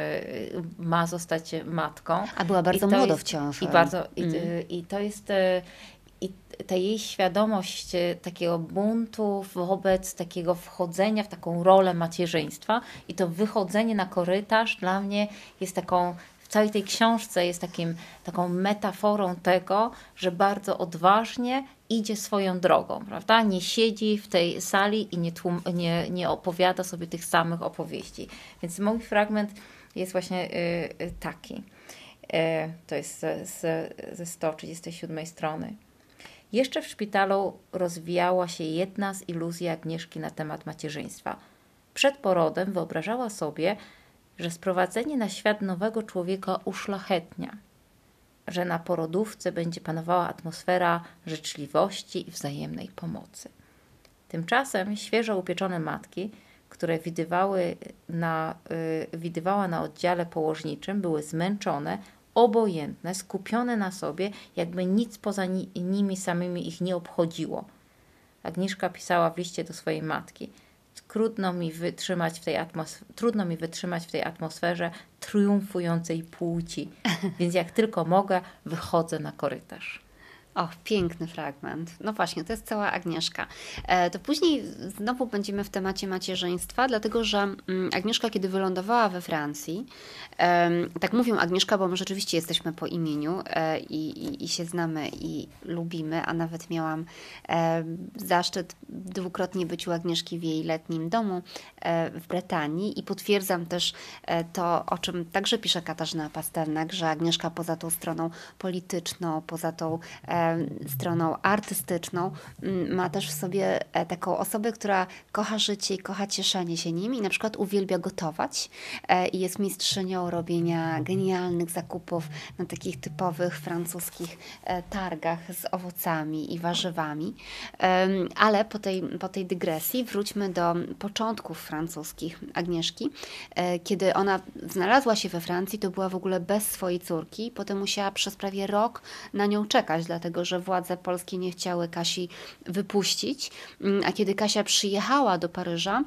ma zostać matką. A była bardzo młodo w ciąży. I, bardzo, mhm. i, i to jest i ta jej świadomość e, takiego buntu wobec takiego wchodzenia w taką rolę macierzyństwa i to wychodzenie na korytarz dla mnie jest taką w całej tej książce jest takim, taką metaforą tego, że bardzo odważnie idzie swoją drogą, prawda? Nie siedzi w tej sali i nie, tłum, nie, nie opowiada sobie tych samych opowieści. Więc mój fragment jest właśnie y, taki. Y, to jest ze 137 strony. Jeszcze w szpitalu rozwijała się jedna z iluzji Agnieszki na temat macierzyństwa. Przed porodem wyobrażała sobie, że sprowadzenie na świat nowego człowieka uszlachetnia, że na porodówce będzie panowała atmosfera życzliwości i wzajemnej pomocy. Tymczasem świeżo upieczone matki, które widywały na, yy, widywała na oddziale położniczym, były zmęczone, obojętne, skupione na sobie, jakby nic poza nimi samymi ich nie obchodziło. Agnieszka pisała w liście do swojej matki. Trudno mi wytrzymać w tej, atmosf- trudno mi wytrzymać w tej atmosferze triumfującej płci, więc jak tylko mogę, wychodzę na korytarz. Och, piękny fragment. No właśnie, to jest cała Agnieszka. E, to później znowu będziemy w temacie macierzyństwa, dlatego że mm, Agnieszka, kiedy wylądowała we Francji, tak mówią Agnieszka, bo my rzeczywiście jesteśmy po imieniu e, i, i, i się znamy i lubimy, a nawet miałam zaszczyt dwukrotnie być u Agnieszki w jej letnim domu e, w Brytanii i potwierdzam też to, o czym także pisze Katarzyna Pasternak, że Agnieszka poza tą stroną polityczną, poza tą stroną artystyczną, mm, ma też w sobie e, taką osobę, która kocha życie i kocha cieszenie się nim i na przykład uwielbia gotować e, i jest mistrzynią robienia genialnych zakupów na takich typowych francuskich e, targach z owocami i warzywami. Ale po tej, po tej dygresji wróćmy do początków francuskich Agnieszki. Kiedy ona znalazła się we Francji, to była w ogóle bez swojej córki, potem musiała przez prawie rok na nią czekać, dlatego dlatego że władze polskie nie chciały Kasi wypuścić. Mm, a kiedy Kasia przyjechała do Paryża,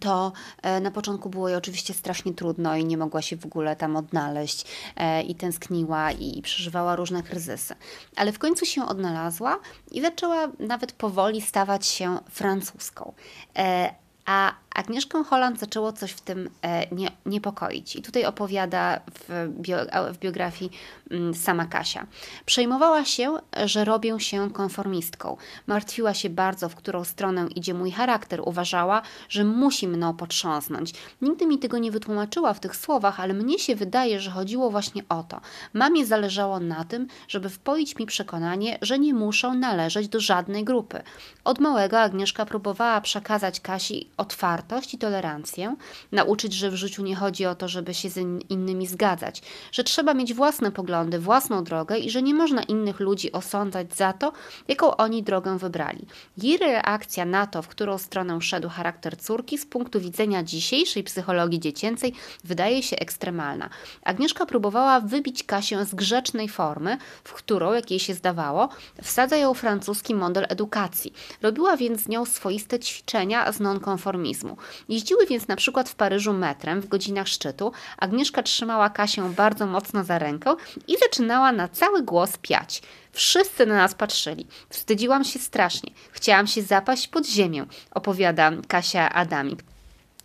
to e, na początku było jej oczywiście strasznie trudno i nie mogła się w ogóle tam odnaleźć e, i tęskniła i przeżywała różne kryzysy. Ale w końcu się odnalazła i zaczęła nawet powoli stawać się francuską. E, a Agnieszkę Holland zaczęło coś w tym e, nie, niepokoić. I tutaj opowiada w, bio, w biografii mm, sama Kasia. Przejmowała się, że robię się konformistką. Martwiła się bardzo, w którą stronę idzie mój charakter. Uważała, że musi mną potrząsnąć. Nigdy mi tego nie wytłumaczyła w tych słowach, ale mnie się wydaje, że chodziło właśnie o to. Mamie zależało na tym, żeby wpoić mi przekonanie, że nie muszą należeć do żadnej grupy. Od małego Agnieszka próbowała przekazać Kasi otwartość, i tolerancję, nauczyć, że w życiu nie chodzi o to, żeby się z innymi zgadzać, że trzeba mieć własne poglądy, własną drogę i że nie można innych ludzi osądzać za to, jaką oni drogę wybrali. Jej reakcja na to, w którą stronę szedł charakter córki, z punktu widzenia dzisiejszej psychologii dziecięcej, wydaje się ekstremalna. Agnieszka próbowała wybić Kasię z grzecznej formy, w którą, jak jej się zdawało, wsadza ją francuski model edukacji. Robiła więc z nią swoiste ćwiczenia z nonkonformizmu. Jeździły więc na przykład w Paryżu metrem w godzinach szczytu. Agnieszka trzymała Kasię bardzo mocno za rękę i zaczynała na cały głos piać. Wszyscy na nas patrzyli. Wstydziłam się strasznie. Chciałam się zapaść pod ziemię, opowiada Kasia Adamik.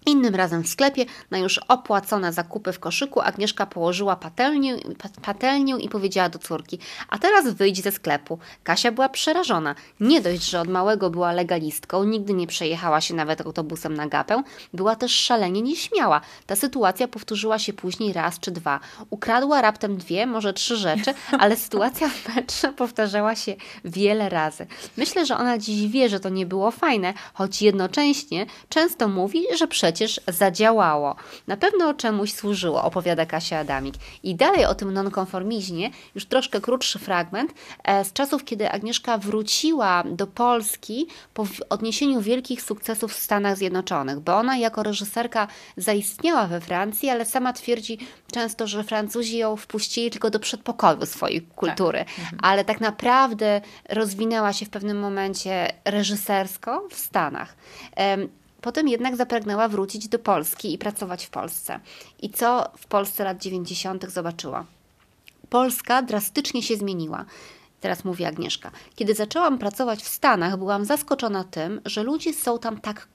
Innym razem w sklepie na już opłacone zakupy w koszyku Agnieszka położyła patelnię, patelnię i powiedziała do córki: A teraz wyjdź ze sklepu. Kasia była przerażona. Nie dość, że od małego była legalistką, nigdy nie przejechała się nawet autobusem na gapę, była też szalenie nieśmiała. Ta sytuacja powtórzyła się później raz czy dwa. Ukradła raptem dwie, może trzy rzeczy, ale sytuacja w metrze powtarzała się wiele razy. Myślę, że ona dziś wie, że to nie było fajne, choć jednocześnie często mówi, że przed przecież zadziałało. Na pewno czemuś służyło, opowiada Kasia Adamik. I dalej o tym nonkonformizmie, już troszkę krótszy fragment, e, z czasów, kiedy Agnieszka wróciła do Polski po odniesieniu wielkich sukcesów w Stanach Zjednoczonych, bo ona jako reżyserka zaistniała we Francji, ale sama twierdzi często, że Francuzi ją wpuścili tylko do przedpokoju swojej kultury, tak. Mhm. ale tak naprawdę rozwinęła się w pewnym momencie reżysersko w Stanach. Potem jednak zapragnęła wrócić do Polski i pracować w Polsce. I co w Polsce lat 90. zobaczyła? Polska drastycznie się zmieniła. Teraz mówi Agnieszka. Kiedy zaczęłam pracować w Stanach, byłam zaskoczona tym, że ludzie są tam tak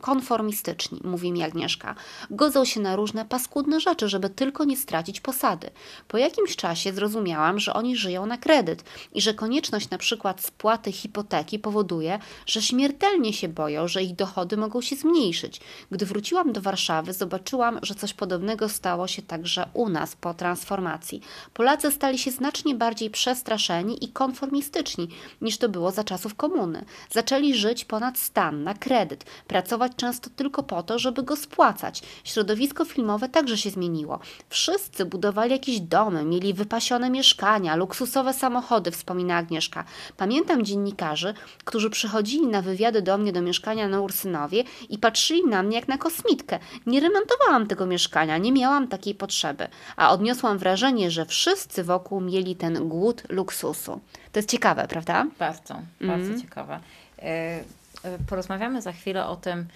konformistyczni, mówi mi Agnieszka. Godzą się na różne paskudne rzeczy, żeby tylko nie stracić posady. Po jakimś czasie zrozumiałam, że oni żyją na kredyt i że konieczność na przykład spłaty hipoteki powoduje, że śmiertelnie się boją, że ich dochody mogą się zmniejszyć. Gdy wróciłam do Warszawy, zobaczyłam, że coś podobnego stało się także u nas po transformacji. Polacy stali się znacznie bardziej przestraszeni i konformistyczni niż to było za czasów komuny. Zaczęli żyć ponad stan, na kredyt, pracować często tylko po to, żeby go spłacać. Środowisko filmowe także się zmieniło. Wszyscy budowali jakieś domy, mieli wypasione mieszkania, luksusowe samochody, wspomina Agnieszka. Pamiętam dziennikarzy, którzy przychodzili na wywiady do mnie do mieszkania na Ursynowie i patrzyli na mnie jak na kosmitkę. Nie remontowałam tego mieszkania, nie miałam takiej potrzeby, a odniosłam wrażenie, że wszyscy wokół mieli ten głód luksusu. To jest ciekawe, prawda? Bardzo, bardzo mm. ciekawe. E, e, porozmawiamy za chwilę o tym,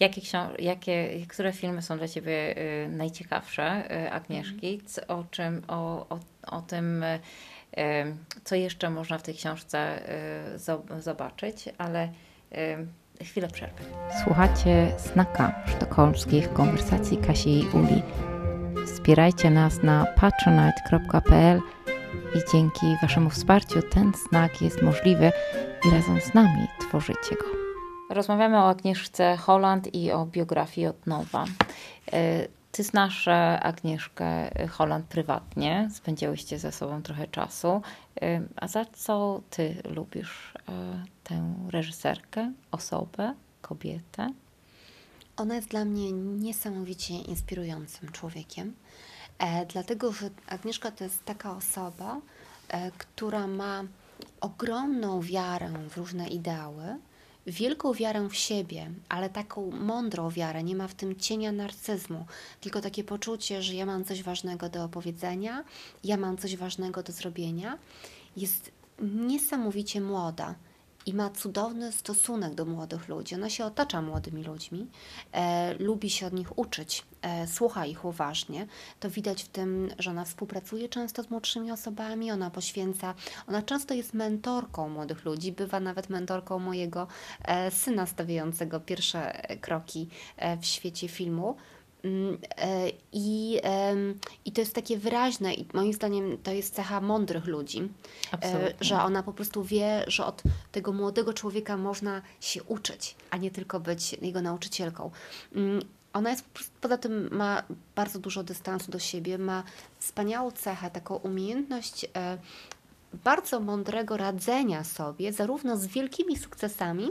jakie, jakie, które filmy są dla Ciebie e, najciekawsze, Agnieszki, o czym, o, o, o tym, Co jeszcze można w tej książce zobaczyć, ale chwilę przerwy. Słuchacie Snaka sztokholmskich konwersacji Kasi i Uli. Wspierajcie nas na patronite.pl i dzięki Waszemu wsparciu ten znak jest możliwy i razem z nami tworzycie go. Rozmawiamy o Agnieszce Holland i o biografii od nowa. E, ty znasz Agnieszkę Holland prywatnie, spędziałyście ze sobą trochę czasu. E, a za co ty lubisz e, tę reżyserkę, osobę, kobietę? Ona jest dla mnie niesamowicie inspirującym człowiekiem, e, dlatego że Agnieszka to jest taka osoba, e, która ma ogromną wiarę w różne ideały, wielką wiarę w siebie, ale taką mądrą wiarę, nie ma w tym cienia narcyzmu, tylko takie poczucie, że ja mam coś ważnego do opowiedzenia, ja mam coś ważnego do zrobienia. Jest niesamowicie młoda i ma cudowny stosunek do młodych ludzi. Ona się otacza młodymi ludźmi, e, lubi się od nich uczyć, e, słucha ich uważnie. To widać w tym, że ona współpracuje często z młodszymi osobami, ona poświęca, ona często jest mentorką młodych ludzi, bywa nawet mentorką mojego e, syna stawiającego pierwsze kroki e, w świecie filmu. Mm, e, I, I to jest takie wyraźne, i moim zdaniem to jest cecha mądrych ludzi, e, Absolutnie. że ona po prostu wie, że od tego młodego człowieka można się uczyć, a nie tylko być jego nauczycielką. Mm, ona jest poza tym ma bardzo dużo dystansu do siebie, ma wspaniałą cechę, taką umiejętność e, bardzo mądrego radzenia sobie, zarówno z wielkimi sukcesami,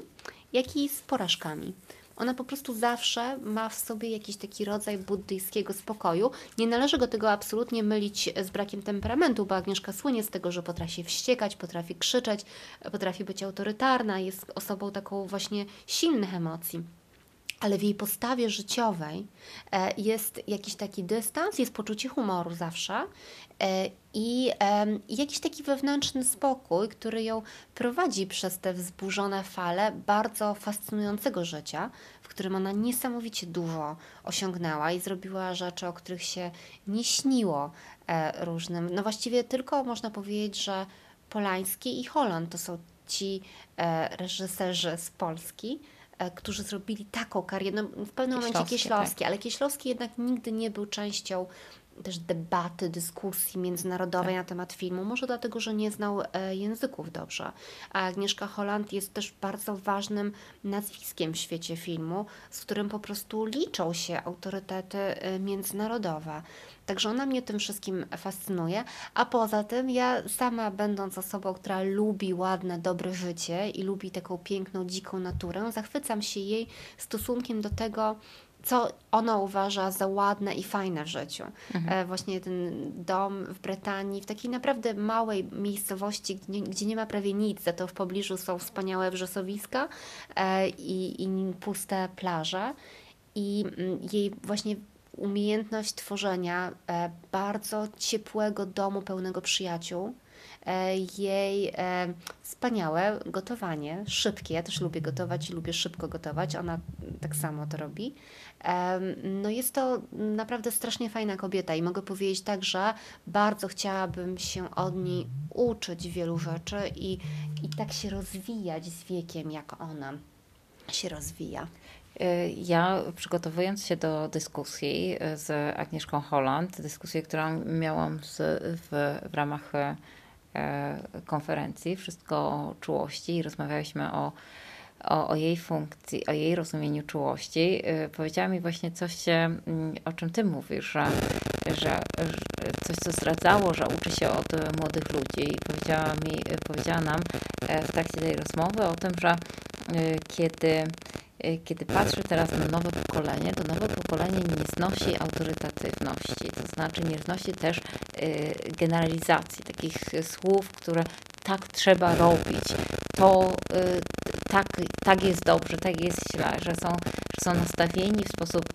jak i z porażkami. Ona po prostu zawsze ma w sobie jakiś taki rodzaj buddyjskiego spokoju. Nie należy go tego absolutnie mylić z brakiem temperamentu, bo Agnieszka słynie z tego, że potrafi wściekać, potrafi krzyczeć, potrafi być autorytarna, jest osobą taką właśnie silnych emocji ale w jej postawie życiowej e, jest jakiś taki dystans, jest poczucie humoru zawsze e, i jakiś taki wewnętrzny spokój, który ją prowadzi przez te wzburzone fale bardzo fascynującego życia, w którym ona niesamowicie dużo osiągnęła i zrobiła rzeczy, o których się nie śniło e, różnym. No właściwie tylko można powiedzieć, że Polański i Holland to są ci reżyserzy z Polski, którzy zrobili taką karierę, no w pewnym momencie Kieślowski, tak. ale Kieślowski jednak nigdy nie był częścią też debaty, dyskusji międzynarodowej tak. na temat filmu, może dlatego, że nie znał e, języków dobrze. A Agnieszka Holland jest też bardzo ważnym nazwiskiem w świecie filmu, z którym po prostu liczą się autorytety e, międzynarodowe. Także ona mnie tym wszystkim fascynuje, a poza tym ja sama będąc osobą, która lubi ładne, dobre życie i lubi taką piękną, dziką naturę, zachwycam się jej stosunkiem do tego, co ona uważa za ładne i fajne w życiu. Mhm. E, właśnie ten dom w Brytanii, w takiej naprawdę małej miejscowości, gdzie, gdzie nie ma prawie nic, za to w pobliżu są wspaniałe wrzosowiska e, i, i puste plaże. I mm, jej właśnie umiejętność tworzenia e, bardzo ciepłego domu pełnego przyjaciół, jej e, wspaniałe gotowanie, szybkie. Ja też lubię gotować i lubię szybko gotować. Ona tak samo to robi. No jest to naprawdę strasznie fajna kobieta i mogę powiedzieć tak, że bardzo chciałabym się od niej uczyć wielu rzeczy i, i tak się rozwijać z wiekiem, jak ona się rozwija. Ja przygotowując się do dyskusji z Agnieszką Holland, dyskusję, którą miałam z, w, w ramach e, konferencji Wszystko o czułości i rozmawialiśmy o, o, o, jej funkcji, o jej rozumieniu czułości, y, powiedziała mi właśnie coś, mm, o czym ty mówisz, że, że, coś, co zdradzało, że uczy się od młodych ludzi. Powiedziała, mi, powiedziała nam e, w trakcie tej rozmowy o tym, że kiedy kiedy patrzę teraz na nowe pokolenie, to nowe pokolenie nie znosi autorytatywności, to znaczy nie znosi też y, generalizacji, takich słów, które tak trzeba robić, to y, tak, tak jest dobrze, tak jest źle, że są, że są nastawieni w sposób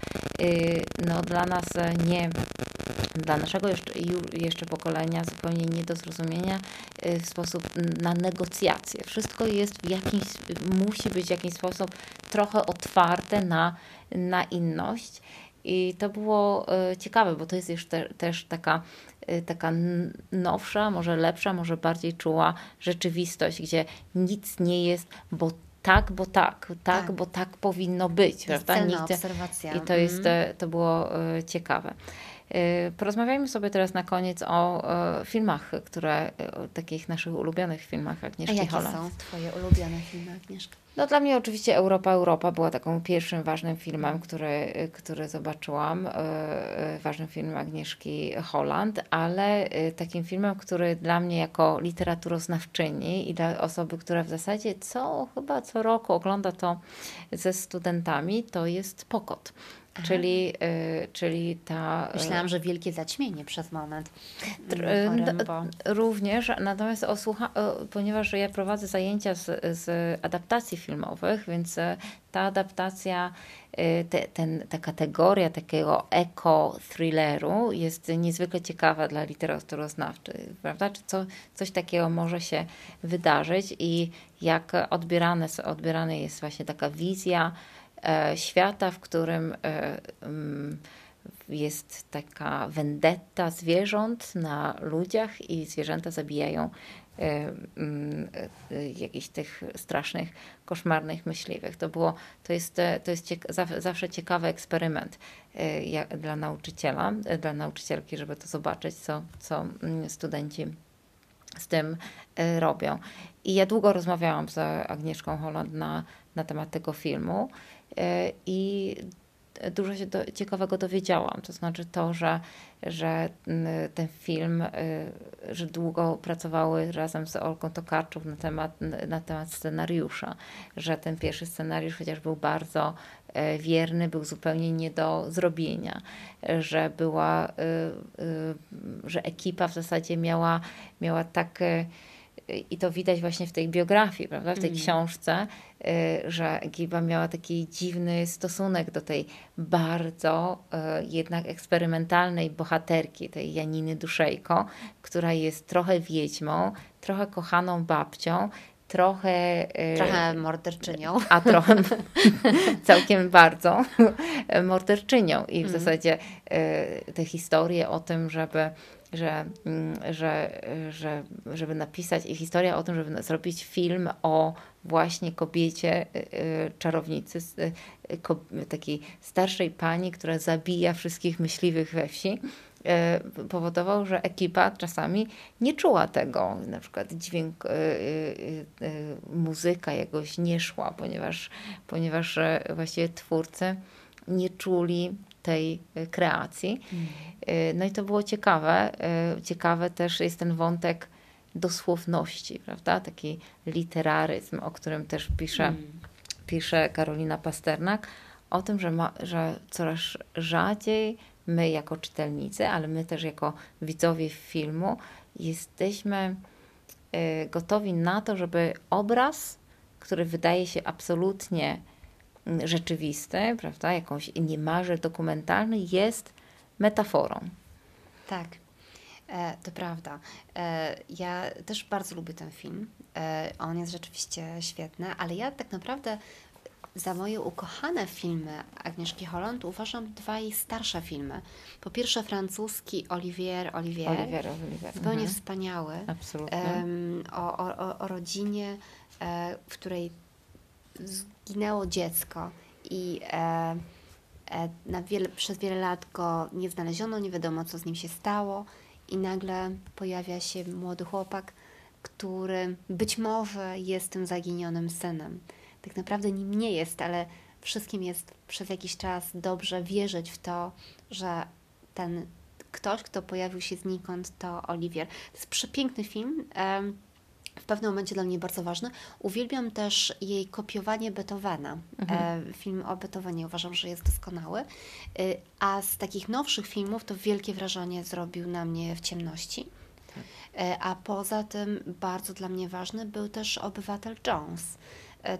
no, dla nas nie dla naszego jeszcze, jeszcze pokolenia zupełnie nie do zrozumienia y, w sposób na negocjacje. Wszystko jest w jakimś, musi być w jakiś sposób trochę otwarte na, na inność. I to było y, ciekawe, bo to jest jeszcze też taka y, taka nowsza, może lepsza, może bardziej czuła rzeczywistość, gdzie nic nie jest, bo tak, bo tak, tak, tak. bo tak powinno być. Prawda? Nikt, obserwacja. I to, jest, mm. to było ciekawe. Y, porozmawiajmy sobie teraz na koniec o, filmach, które, o takich naszych ulubionych filmach Agnieszki A jakie Holland. są Twoje ulubione filmy, Agnieszka? No dla mnie oczywiście Europa, Europa była taką pierwszym ważnym filmem, który, który zobaczyłam, y, y, ważnym filmem Agnieszki Holland, ale takim filmem, który dla mnie jako literaturoznawczyni i dla osoby, która w zasadzie co chyba co roku ogląda to ze studentami, to jest Pokot. Czyli, y, czyli ta. Y, Myślałam, że wielkie zaćmienie przez moment. Mm, również, natomiast osłucha, ponieważ ja prowadzę zajęcia z, z adaptacji filmowych, więc e, ta adaptacja, y, te, ten, ta kategoria takiego eko-thrilleru jest niezwykle ciekawa dla literaturoznawczych, prawda? Czy co, coś takiego może się wydarzyć i jak odbierane, odbierane jest właśnie taka wizja świata, w którym e, mm, jest taka vendetta zwierząt na ludziach i zwierzęta zabijają e, mm, jakichś tych strasznych, koszmarnych myśliwych. To, było, to jest, to jest cieka zawsze ciekawy eksperyment dla nauczyciela, dla nauczycielki, żeby to zobaczyć, co, co mm, studenci z tym robią. I ja długo rozmawiałam z Agnieszką Holland na, na temat tego filmu. E, i dużo się do, ciekawego dowiedziałam. To znaczy to, że, że ten film, e, że długo pracowały razem z Olką Tokarczuk na temat, na temat scenariusza, że ten pierwszy scenariusz chociaż był bardzo e, wierny, był zupełnie nie do zrobienia, że była, że ekipa w zasadzie miała, miała tak i to widać właśnie w tej biografii, prawda, w tej mm. książce, y, że Giba miała taki dziwny stosunek do tej bardzo y, jednak eksperymentalnej bohaterki, tej Janiny Duszejko, która jest trochę wiedźmą, trochę kochaną babcią, trochę. Y, trochę morderczynią. A trochę całkiem bardzo morderczynią. I w mm. zasadzie te historie o tym, żeby że, mm, że, że, żeby napisać i historia o tym, żeby zrobić film o właśnie kobiecie, y, y, czarownicy, y, takiej starszej pani, która zabija wszystkich myśliwych we wsi powodował, że ekipa czasami nie czuła tego. Na przykład dźwięk, muzyka jakoś nie szła, ponieważ, ponieważ właściwie twórcy nie czuli tej e, kreacji. Mm. E, no i to było ciekawe. E, ciekawe też jest ten wątek dosłowności, prawda? Taki literaryzm, o którym też pisze, mm. pisze Karolina Pasternak, o tym, że, ma, że coraz rzadziej my jako czytelnicy, ale my też jako widzowie filmu jesteśmy gotowi na to, żeby obraz, który wydaje się absolutnie rzeczywisty, prawda, jakąś niemalże dokumentalny, jest metaforą. Tak. E, to prawda. E, ja też bardzo lubię ten film. E, on jest rzeczywiście świetny, ale ja tak naprawdę za moje ukochane filmy Agnieszki Holland uważam dwa jej starsze filmy. Po pierwsze francuski Olivier Olivier. Olivier, Olivier. Zupełnie mhm. wspaniały. Absolutnie. o, o, o rodzinie, e, w której zginęło dziecko i e, e, wiele, przez wiele lat go nie znaleziono, nie wiadomo co z nim się stało i nagle pojawia się młody chłopak, który być może jest tym zaginionym synem. Tak naprawdę nim nie jest, ale wszystkim jest przez jakiś czas dobrze wierzyć w to, że ten ktoś, kto pojawił się znikąd, to Oliwier. To jest przepiękny film w pewnym momencie dla mnie bardzo ważne. Uwielbiam też jej kopiowanie Beethovena. Mhm. E, film o Beethovenie uważam, że jest doskonały. E, a z takich nowszych filmów to wielkie wrażenie zrobił na mnie w ciemności. Tak. E, a poza tym bardzo dla mnie ważny był też Obywatel Jones.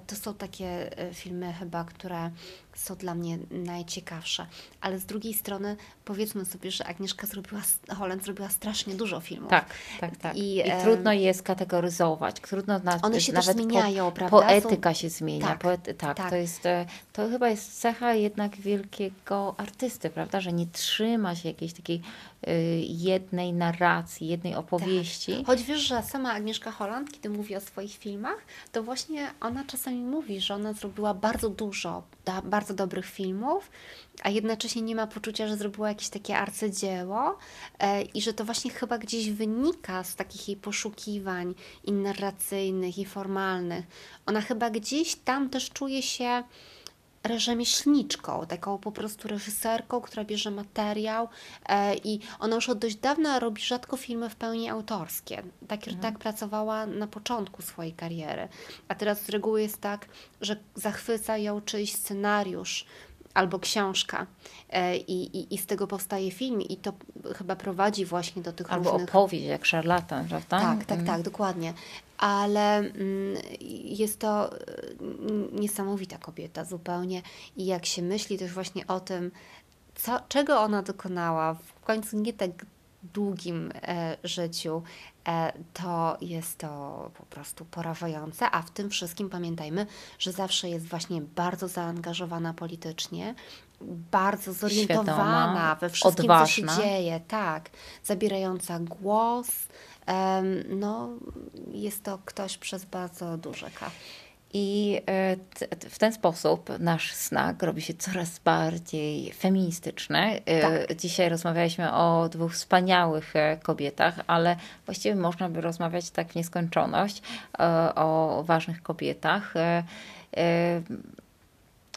To są takie filmy chyba, które, są dla mnie najciekawsze. Ale z drugiej strony powiedzmy sobie, że Agnieszka zrobiła, Holland zrobiła strasznie dużo filmów. Tak, tak, tak. I, I trudno je skategoryzować. Trudno na, one się nawet też zmieniają, po, prawda? Poetyka się zmienia. Tak, Poety, tak, tak, To, jest, e, to chyba jest cecha jednak wielkiego artysty, prawda? Że nie trzyma się jakiejś takiej y, jednej narracji, jednej opowieści. Tak. Choć wiesz, że sama Agnieszka Holland, kiedy mówi o swoich filmach, to właśnie ona czasami mówi, że ona zrobiła bardzo dużo, da, bardzo dobrych filmów, a jednocześnie nie ma poczucia, że zrobiła jakieś takie arcydzieło e, i że to właśnie chyba gdzieś wynika z takich jej poszukiwań i narracyjnych, i formalnych. Ona chyba gdzieś tam też czuje się rzemieślniczką, taką po prostu reżyserką, która bierze materiał e, i ona już od dość dawna robi rzadko filmy w pełni autorskie. Tak, mhm. tak pracowała na początku swojej kariery. A teraz z reguły jest tak, że zachwyca ją czyjś scenariusz, albo książka e, i, i, i z tego powstaje film i to chyba prowadzi właśnie do tych albo różnych... opowieść jak szarlatan, prawda? Tak, tak, mm. tak, dokładnie. Ale mm, jest to mm, niesamowita kobieta zupełnie i jak się myśli też właśnie o tym, co, czego ona dokonała w końcu nie tak długim e, życiu, e, to jest to po prostu porażające, a w tym wszystkim pamiętajmy, że zawsze jest właśnie bardzo zaangażowana politycznie, bardzo zorientowana Świadoma, we wszystkim, odważna. co się dzieje, tak, zabierająca głos. No, jest to ktoś przez bardzo duże K. I e, w ten sposób nasz znak robi się coraz bardziej feministyczny. E, tak. Dzisiaj rozmawialiśmy o dwóch wspaniałych e, kobietach, ale właściwie można by rozmawiać tak w nieskończoność o ważnych kobietach.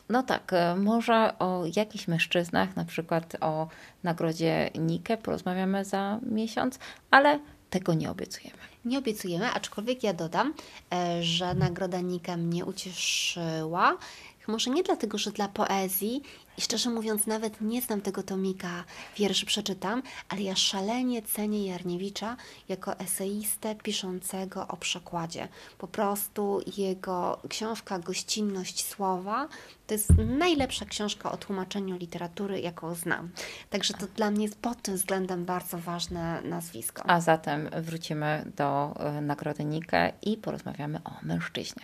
No tak, może o jakichś mężczyznach, na przykład o nagrodzie Nike porozmawiamy za miesiąc, ale tego nie obiecujemy. Nie obiecujemy, aczkolwiek ja dodam, e, że nagroda Nika mnie ucieszyła. Może nie dlatego, że dla poezji i szczerze mówiąc, nawet nie znam tego tomika, wierszy przeczytam, ale ja szalenie cenię Jarniewicza jako eseistę piszącego o przekładzie. Po prostu jego książka Gościnność Słowa to jest najlepsza książka o tłumaczeniu literatury, jaką znam. Także to dla mnie jest pod tym względem bardzo ważne nazwisko. A zatem wrócimy do e, Nagrody Nika i porozmawiamy o mężczyźnie.